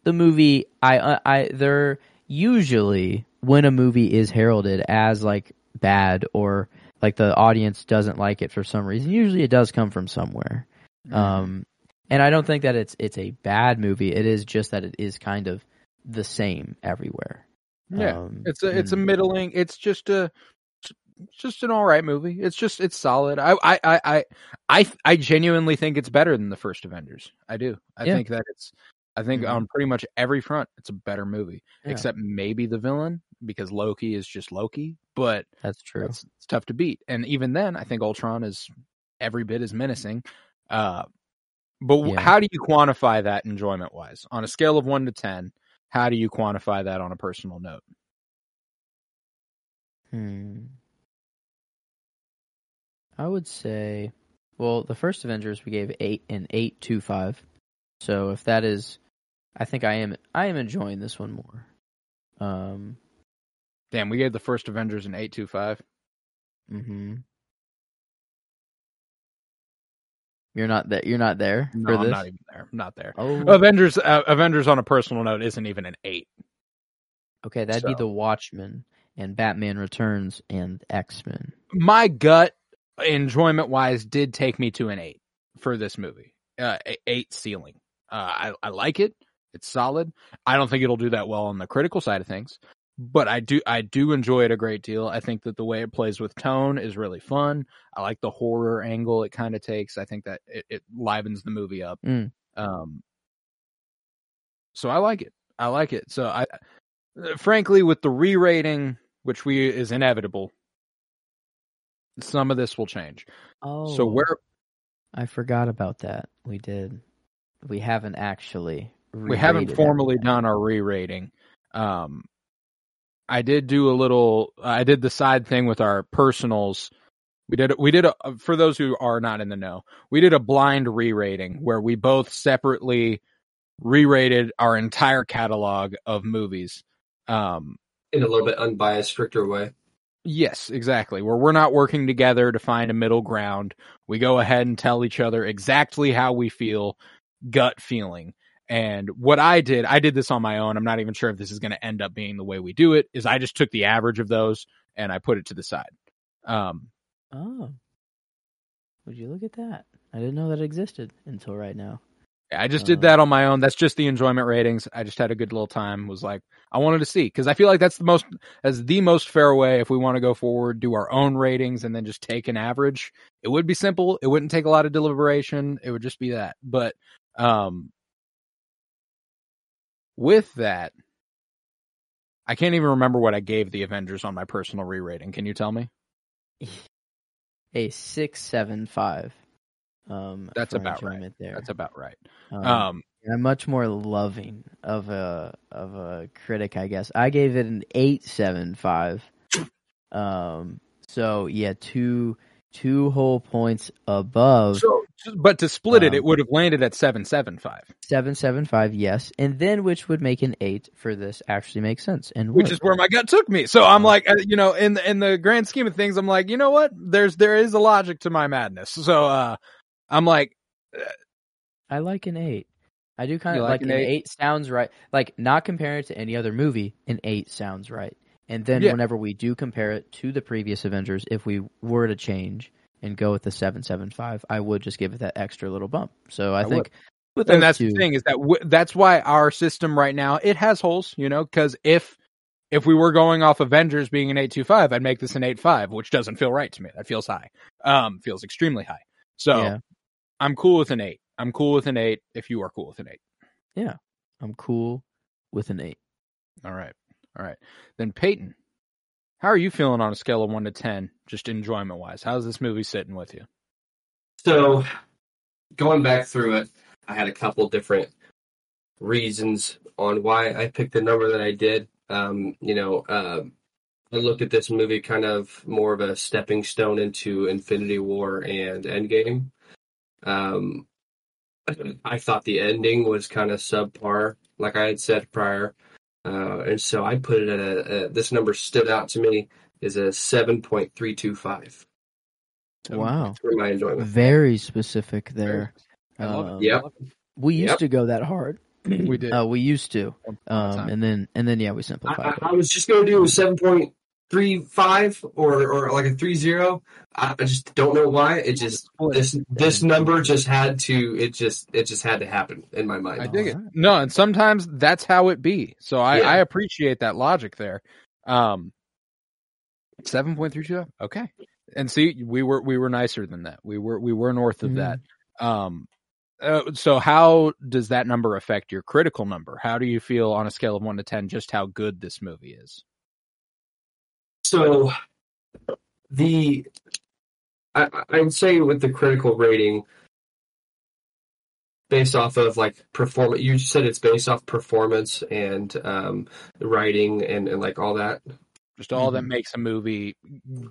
the movie, I, I, I, they're usually when a movie is heralded as like bad or like the audience doesn't like it for some reason. Usually, it does come from somewhere. Mm-hmm. Um, and I don't think that it's it's a bad movie. It is just that it is kind of the same everywhere. Yeah, Um, it's a it's a middling. It's just a just an all right movie. It's just it's solid. I I I I I, genuinely think it's better than the first Avengers. I do. I Yeah. think that it's. I think Mhm. on pretty much every front, it's a better movie, Yeah. except maybe the villain because Loki is just Loki. But That's true. it's, it's tough to beat. And even then, I think Ultron is every bit as menacing. Uh, but Yeah. how do you quantify that enjoyment wise on a scale of one to ten? How do you quantify that on a personal note? Hmm. I would say, well, the first Avengers we gave eight and eight two five. So if that is, I think I am I am enjoying this one more. Um. Damn, we gave the first Avengers an eight two five. Mm-hmm. You're not that. You're not there No, I'm not even there. I'm not there. oh, Avengers, uh, Avengers on a personal note isn't even an eight. okay. That'd be the Watchmen and Batman Returns and X Men. My gut, enjoyment wise, did take me to an eight for this movie. Uh, eight ceiling. Uh, I I like it. It's solid. I don't think it'll do that well on the critical side of things, but I do I do enjoy it a great deal. I think that the way it plays with tone is really fun. I like the horror angle it kind of takes. I think that it, it livens the movie up. Mm. Um, so I like it. I like it. So I, frankly, with the re-rating, which we is inevitable, some of this will change. Oh, So where I forgot about that. We did. We haven't actually. we haven't formally done our re-rating. Um, I did do a little. I did the side thing with our personals. We did. We did a, for those who are not in the know. We did a blind re-rating where we both separately re-rated our entire catalog of movies. Um, in a little bit unbiased, stricter way. Yes, exactly. Where we're not working together to find a middle ground. We go ahead and tell each other exactly how we feel, gut feeling. And what I did, I did this on my own. I'm not even sure if this is going to end up being the way we do it. Is I just took the average of those and I put it to the side. Um, Oh, would you look at that? I didn't know that existed until right now. I just did Uh, that on my own. That's just the enjoyment ratings. I just had a good little time. Was like, I wanted to see because I feel like that's the most, as the most fair way if we want to go forward, do our own ratings and then just take an average. It would be simple. It wouldn't take a lot of deliberation. It would just be that. But, um, with that, I can't even remember what I gave the Avengers on my personal re-rating. Can you tell me? A six seven five. Um, That's about right. There, That's about right. um, Um, I'm much more loving of a of a critic, I guess. I gave it an eight seven five. Um, so yeah, two two whole points above so, but to split it, Um, it would have landed at seven seven five. seven seven five. Yes, and then which would make an eight for this actually makes sense and which is where my gut took me. So I'm like, uh, you know, in the, in the grand scheme of things, I'm like, you know what? There's there is a logic to my madness. So uh, I'm like, I like an eight. I do kind of like like, an an eight? eight? sounds right. Like not comparing it to any other movie, an eight sounds right. And then Yeah. whenever we do compare it to the previous Avengers, if we were to change and go with the seven seven five, I would just give it that extra little bump. So I, I think those and that's two, the thing is that w- that's why our system right now it has holes, you know, because if if we were going off Avengers being an eight two five, I'd make this an eight five, which doesn't feel right to me. That feels high. Um, feels extremely high. So yeah, I'm cool with an eight. I'm cool with an eight. If you are cool with an eight, Yeah. I'm cool with an eight. all right. All right. Then Peyton, how are you feeling on a scale of one to ten, just enjoyment wise? How's this movie sitting with you? So, going back through it, I had a couple different reasons on why I picked the number that I did. Um, you know, uh, I looked at this movie kind of more of a stepping stone into Infinity War and Endgame. Um, I thought the ending was kind of subpar, like I had said prior, uh, and so I put it at a, a. This number stood out to me is a seven point three two five Wow. for my enjoyment. Very specific there. I. Um, Yep. We used Yep. to go that hard. We did. Uh, we used to. Once upon a Um, and then and then yeah, we simplified I, it. I was just gonna do a seven point three five or or like a three zero. I, I just don't know why. It just this this number just had to. It just it just had to happen in my mind. I dig it. No, and sometimes that's how it be. So I, Yeah. I appreciate that logic there. Um, seven point three two. Okay, and see, we were we were nicer than that. We were we were north of Mhm. that. Um, uh, so how does that number affect your critical number? How do you feel on a scale of one to ten, just how good this movie is? So the I, I'd say with the critical rating, based off of like performance, you said it's based off performance and um, writing and, and like all that. Just all that makes a movie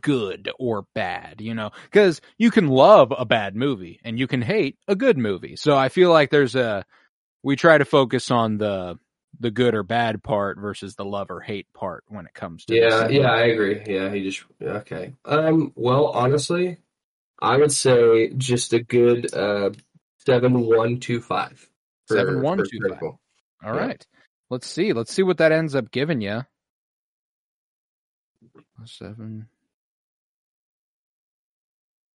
good or bad, you know? Because you can love a bad movie and you can hate a good movie. So I feel like there's a we try to focus on the the good or bad part versus the love or hate part when it comes to Yeah, this. yeah, I agree. Yeah, he just okay. Um, well, honestly, I would say just a good uh seven one two five. for- 7-1-2-5. for critical. All Yeah. right. Let's see. Let's see what that ends up giving you. Seven.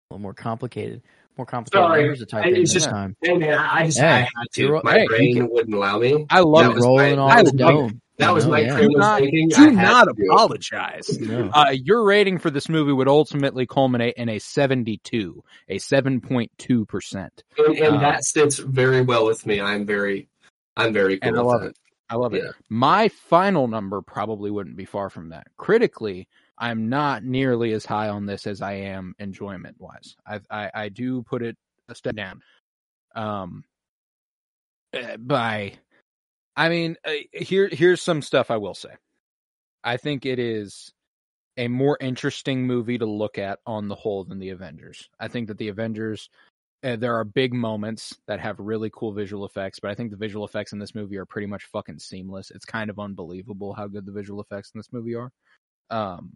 A little more complicated. More complicated Sorry, numbers to type I- in it's this just- time. Hey man, I just Hey, I had you're- to. My hey, brain can- wouldn't allow me. I love That it. rolling my- off I the love dome. That was you know, my yeah. brain Do not, do I not to do it. apologize. No. Uh, your rating for this movie would ultimately culminate in a 72, a 7.2%. and, and Uh, that sits very well with me. I'm very, I'm very cool And I with love it. I love it. My final number probably wouldn't be far from that. Critically, I'm not nearly as high on this as I am enjoyment wise. I, I, I do put it a step down. Um, uh, by, I mean, uh, here, here's some stuff I will say. I think it is a more interesting movie to look at on the whole than the Avengers. I think that the Avengers, uh, there are big moments that have really cool visual effects, but I think the visual effects in this movie are pretty much fucking seamless. It's kind of unbelievable how good the visual effects in this movie are. Um,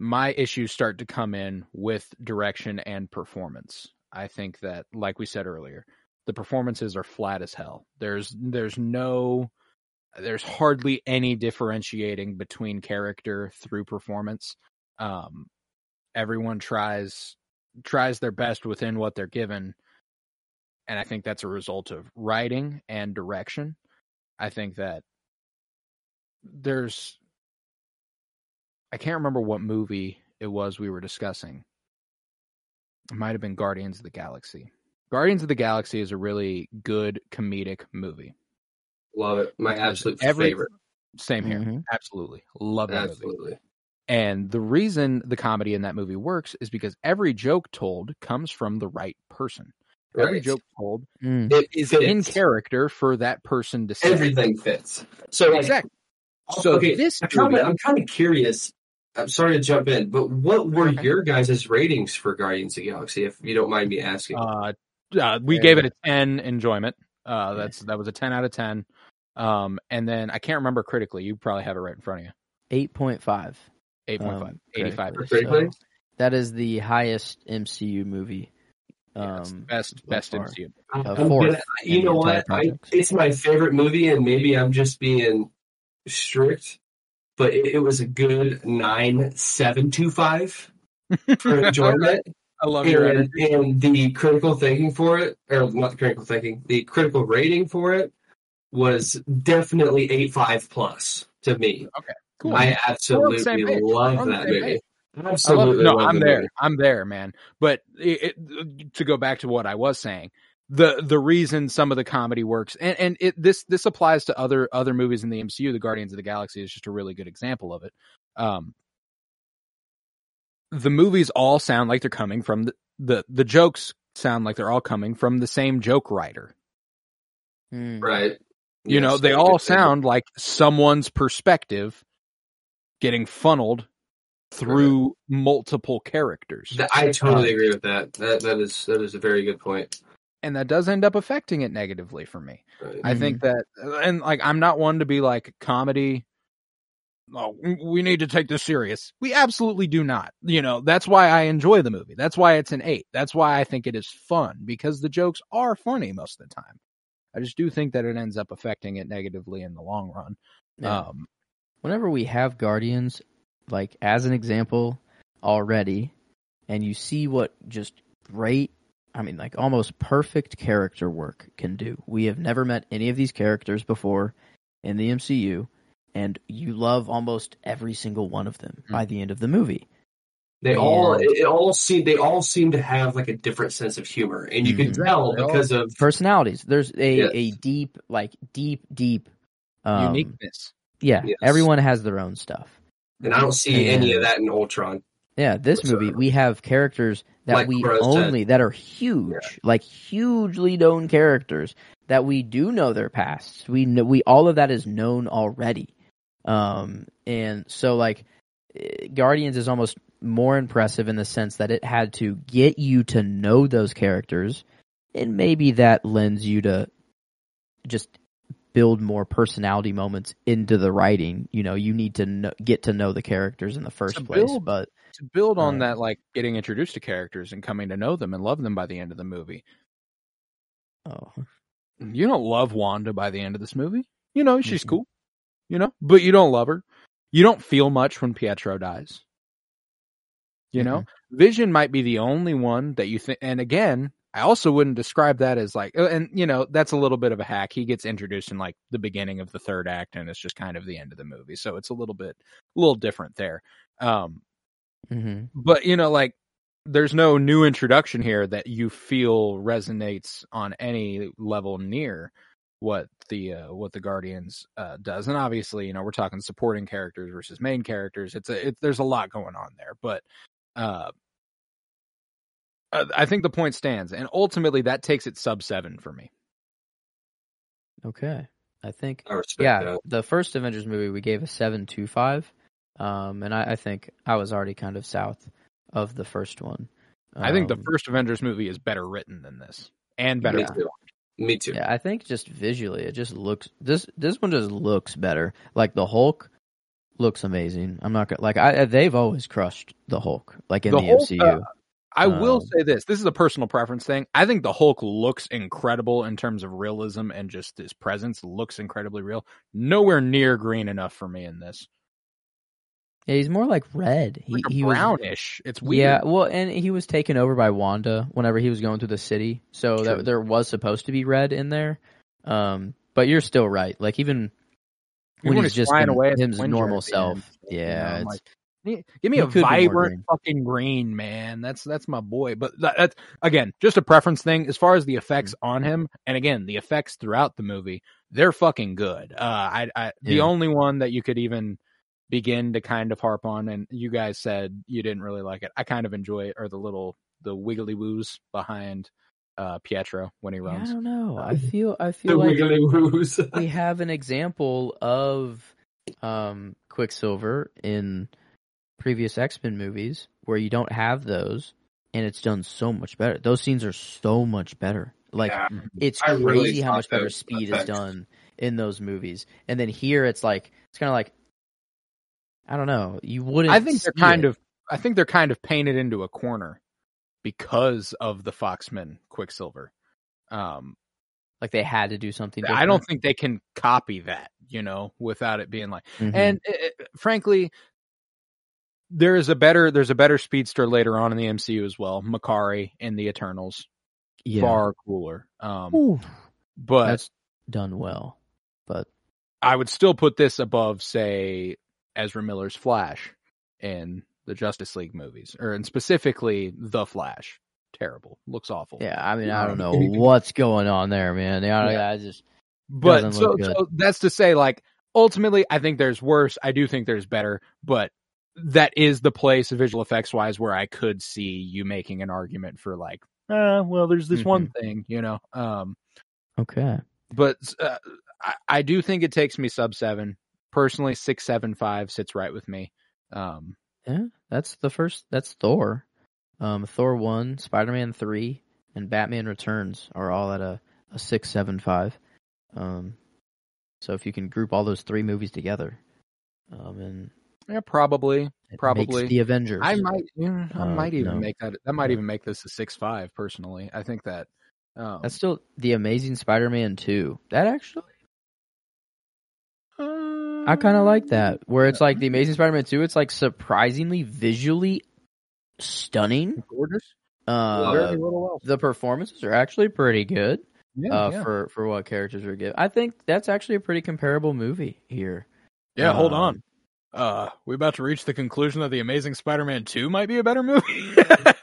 my issues start to come in with direction and performance. I think that, like we said earlier, the performances are flat as hell. There's there's no there's hardly any differentiating between character through performance. Um, everyone tries tries their best within what they're given, and I think that's a result of writing and direction. I think that there's I can't remember what movie it was we were discussing. It might have been Guardians of the Galaxy. Guardians of the Galaxy is a really good comedic movie. Love it. My Because absolute every- favorite. Same here. Mhm. Absolutely. Love that movie. Absolutely. And the reason the comedy in that movie works is because every joke told comes from the right person. Every joke told Mm. It is fits. in character for that person to say. Everything fits. So like, Exactly. So okay, this I'm kind of I'm kind of curious. I'm sorry to jump in, but what were your guys' ratings for Guardians of the Galaxy, if you don't mind me asking? Uh, uh, we Yeah. gave it a 10 enjoyment. Uh, that's that was a 10 out of 10. Um, and then I can't remember critically. You probably have it right in front of you. 8.5. 8.5, um, 85. critically. Critically? So that is the highest MCU movie. Yes, Um, best best far. MCU. Uh, gonna- fourth you know what? I, it's my favorite movie, and maybe I'm just being strict, but it, it was a good nine seven two five for enjoyment. I love your and, energy. and the critical thinking for it, or not the critical thinking, the critical rating for it was definitely eight five plus to me. Okay, cool. I We're on the same absolutely love that movie. page. I love, no, I'm the there. movie. I'm there, man. But it, it, to go back to what I was saying, the the reason some of the comedy works and and it this this applies to other other movies in the MCU the Guardians of the Galaxy is just a really good example of it um the movies all sound like they're coming from the the, the jokes sound like they're all coming from the same joke writer Hmm. Right. you know they all could say that. sound like someone's perspective getting funneled through multiple characters I totally agree with that. That that is that is a very good point. And that does end up affecting it negatively for me Right. I think that, and like, I'm not one to be like comedy. Oh, we need to take this serious. We absolutely do not. You know, that's why I enjoy the movie. That's why it's an eight. That's why I think it is fun because the jokes are funny most of the time. I just do think that it ends up affecting it negatively in the long run. Yeah. Um, whenever we have guardians like as an example already and you see what just great i mean like almost perfect character work can do we have never met any of these characters before in the mcu and you love almost every single one of them by the end of the movie They all And- it, it all seem they all seem to have like a different sense of humor, and you can Mhm. tell They all- because of personalities there's a, Yes. a deep like deep deep um, uniqueness. yeah Yes. everyone has their own stuff and I don't see any of that in Ultron. Yeah, this movie we have characters that Like we Rose said. only that are huge, like hugely known characters that we do know their pasts. We know we all of that is known already. Um and so like eh, Guardians is almost more impressive in the sense that it had to get you to know those characters and maybe that lends you to just build more personality moments into the writing. You know, you need to know, get to know the characters in the first To place, build- but To build on that, like getting introduced to characters and coming to know them and love them by the end of the movie. oh, you don't love Wanda by the end of this movie. You know, she's Mhm. cool. You know, but you don't love her. You don't feel much when Pietro dies. You know, Vision might be the only one that you think. And again, I also wouldn't describe that as like, uh, and you know, that's a little bit of a hack. He gets introduced in like the beginning of the third act, and it's just kind of the end of the movie. So it's a little bit, a little different there. Um, hmm but you know, like there's no new introduction here that you feel resonates on any level near what the uh, what the Guardians uh, does. And obviously, you know, we're talking supporting characters versus main characters. It's a it, there's a lot going on there, but uh, I I think the point stands, and ultimately that takes it sub seven for me. Okay. I think I yeah, that. the first Avengers movie we gave a seven two five, um, and I, I think I was already kind of south of the first one. I think the Um, first Avengers movie is better written than this, and better. Me Yeah. too. Me too. Yeah, I think just visually, it just looks this this one just looks better. Like the Hulk looks amazing. I'm not gonna like I they've always crushed the Hulk like in The the, Hulk, MCU. uh, I will Um, say this: this is a personal preference thing. I think the Hulk looks incredible in terms of realism and just his presence looks incredibly real. Nowhere near green enough for me in this. Yeah, he's more like red. He Like he was brownish. it's weird. Yeah, well, and he was taken over by Wanda whenever he was going through the city, so True. that there was supposed to be red in there. Um, but you're still right. Like even Even when he's just flying him- away at the his normal the end, self, you know, yeah, it's, like, Give me a could be more vibrant green. fucking green, man. That's that's my boy. But that, that's again just a preference thing. As far as the effects Mm. on him, and again the effects throughout the movie, they're fucking good. Uh, I, I the Yeah. only one that you could even begin to kind of harp on, and you guys said you didn't really like it. I kind of enjoy it, or the little the wiggly woos behind uh Pietro when he Yeah, I don't know. I feel I The feel like wiggly woos. we have an example of um, Quicksilver in previous X Men movies where you don't have those, and it's done so much better. Those scenes are so much better. Like Yeah. it's I crazy really how much better those speed is done in those movies, and then here it's like it's kind of like I don't know. You wouldn't. I think they're kind it. of I think they're kind of painted into a corner because of the Foxman Quicksilver. Um, like they had to do something. I don't think they can copy that, you know, without it being like. Mhm. And uh, uh, frankly, there is a better there's a better speedster later on in the MCU as well. Makkari in the Eternals, yeah, far cooler. Um, Ooh, but that's done well. But I would still put this above, say, Ezra Miller's Flash in the Justice League movies, or and specifically the Flash. terrible. Looks awful. Yeah, I mean, I don't know what's going on there, man. Yeah, Yeah. I just but so, look good. so that's to say, like ultimately, I think there's worse. I do think there's better, but that is the place of visual effects wise where I could see you making an argument for like, uh, well, there's this one Mm-hmm. thing, you know. Um, okay. but uh, I, I do think it takes me sub seven. Personally, six seven five sits right with me. Um, Yeah, that's the first. That's Thor. Um, Thor one, Spider Man three, and Batman Returns are all at a a six seven five. Um, so if you can group all those three movies together, um, and yeah, probably. Probably. the Avengers. I might, yeah, I Uh, might even no. make that. That might even make this a six five. Personally, I think that. Um, That's still the Amazing Spider Man two. That actually, I kind of like that. Where it's like the Amazing Spider Man two. It's like surprisingly visually stunning. gorgeous. Uh, Very little else. the performances are actually pretty good. Yeah, uh, yeah. for for what characters are given. I think that's actually a pretty comparable movie here. Yeah, hold Um, on. Uh, we about to reach the conclusion that the Amazing Spider-Man Two might be a better movie.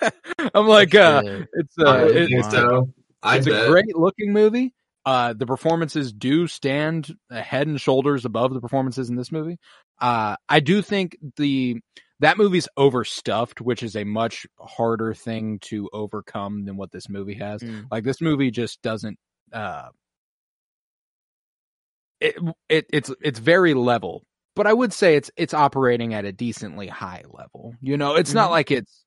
I'm like, uh, it's uh, don't it's- so. It's a great looking movie. Uh, the performances do stand head and shoulders above the performances in this movie. Uh, I do think the that movie's overstuffed, which is a much harder thing to overcome than what this movie has. Mm. Like this movie just doesn't. Uh, it, it it's it's very level, but I would say it's it's operating at a decently high level. You know, it's not Mhm. like it's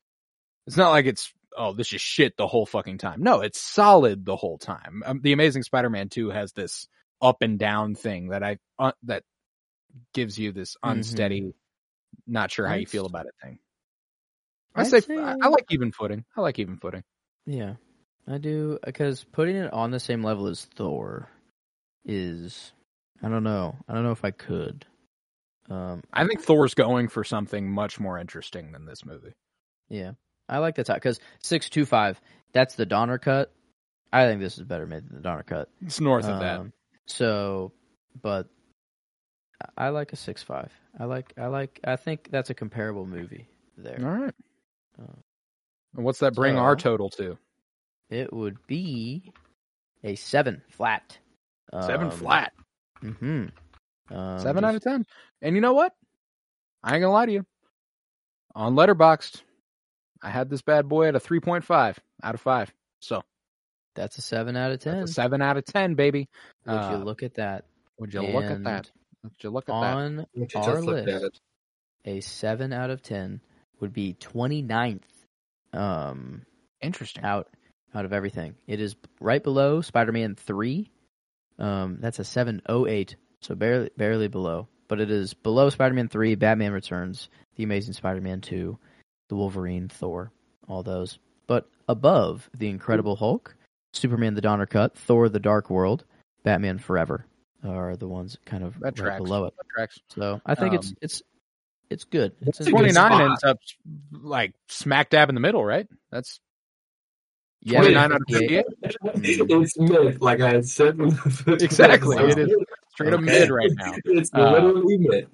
it's not like it's oh this is shit the whole fucking time. No, it's solid the whole time. Um, the Amazing Spider-Man two has this up and down thing that I uh, that gives you this Mhm. unsteady, not sure how you feel about it thing. I say, say- I, I like even footing. I like even footing. Yeah, I do because putting it on the same level as Thor is I don't know. I don't know if I could. Um, I think Thor's going for something much more interesting than this movie. yeah, I like the top because six two five. That's the Donner cut. I think this is better made than the Donner cut. It's north of that. Um, So, but I I like a six five. I like I like I think that's a comparable movie there. All right. Uh, And what's that bring our total to? It would be a seven flat. Seven flat. Mm-hmm. Um, Seven just- out of ten. And you know what? I ain't gonna lie to you. On Letterboxd, I had this bad boy at a three point five out of five. So That's a seven out of ten. that's a seven out of ten, baby. Would Uh, you look at that? Would you look at that? Would you look at that? On our list, a seven out of ten would be 29th um, Interesting. out out of everything. It is right below Spider-Man three. Um, that's a seven oh eight, so barely barely below. But it is below Spider-Man three, Batman Returns, The Amazing Spider-Man two, The Wolverine, Thor, all those. But above The Incredible Hulk, Superman: The Donner Cut, Thor: The Dark World, Batman Forever are the ones kind of right tracks. below it. Tracks. So I think it's Um, it's it's good. It's That's a in- good Twenty nine spot. ends up like smack dab in the middle, right? That's Yeah, 29 out of 58. 58. it's mid, like I had said. Exactly, it is straight up Okay. mid right now. It's Uh, literally mid.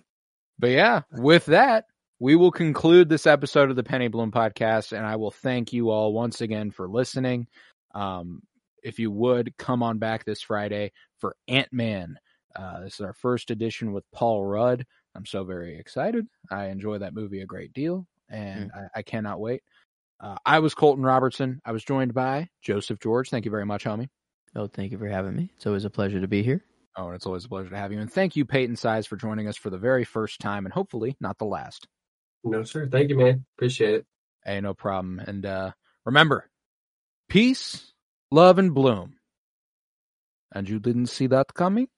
But yeah, with that, we will conclude this episode of the Penny Bloom podcast, and I will thank you all once again for listening. Um, if you would come on back this Friday for Ant Man. Uh, this is our first edition with Paul Rudd. I'm so very excited. I enjoy that movie a great deal, and I, I cannot wait. Uh, I was Colton Robertson. I was joined by Joseph George. Thank you very much, homie. Oh, thank you for having me. It's always a pleasure to be here. Oh, and it's always a pleasure to have you. And thank you, Peyton Seiz, for joining us for the very first time, and hopefully not the last. No, sir. Thank you, man. Appreciate it. Hey, no problem. And uh remember, peace, love, and bloom. And you didn't see that coming?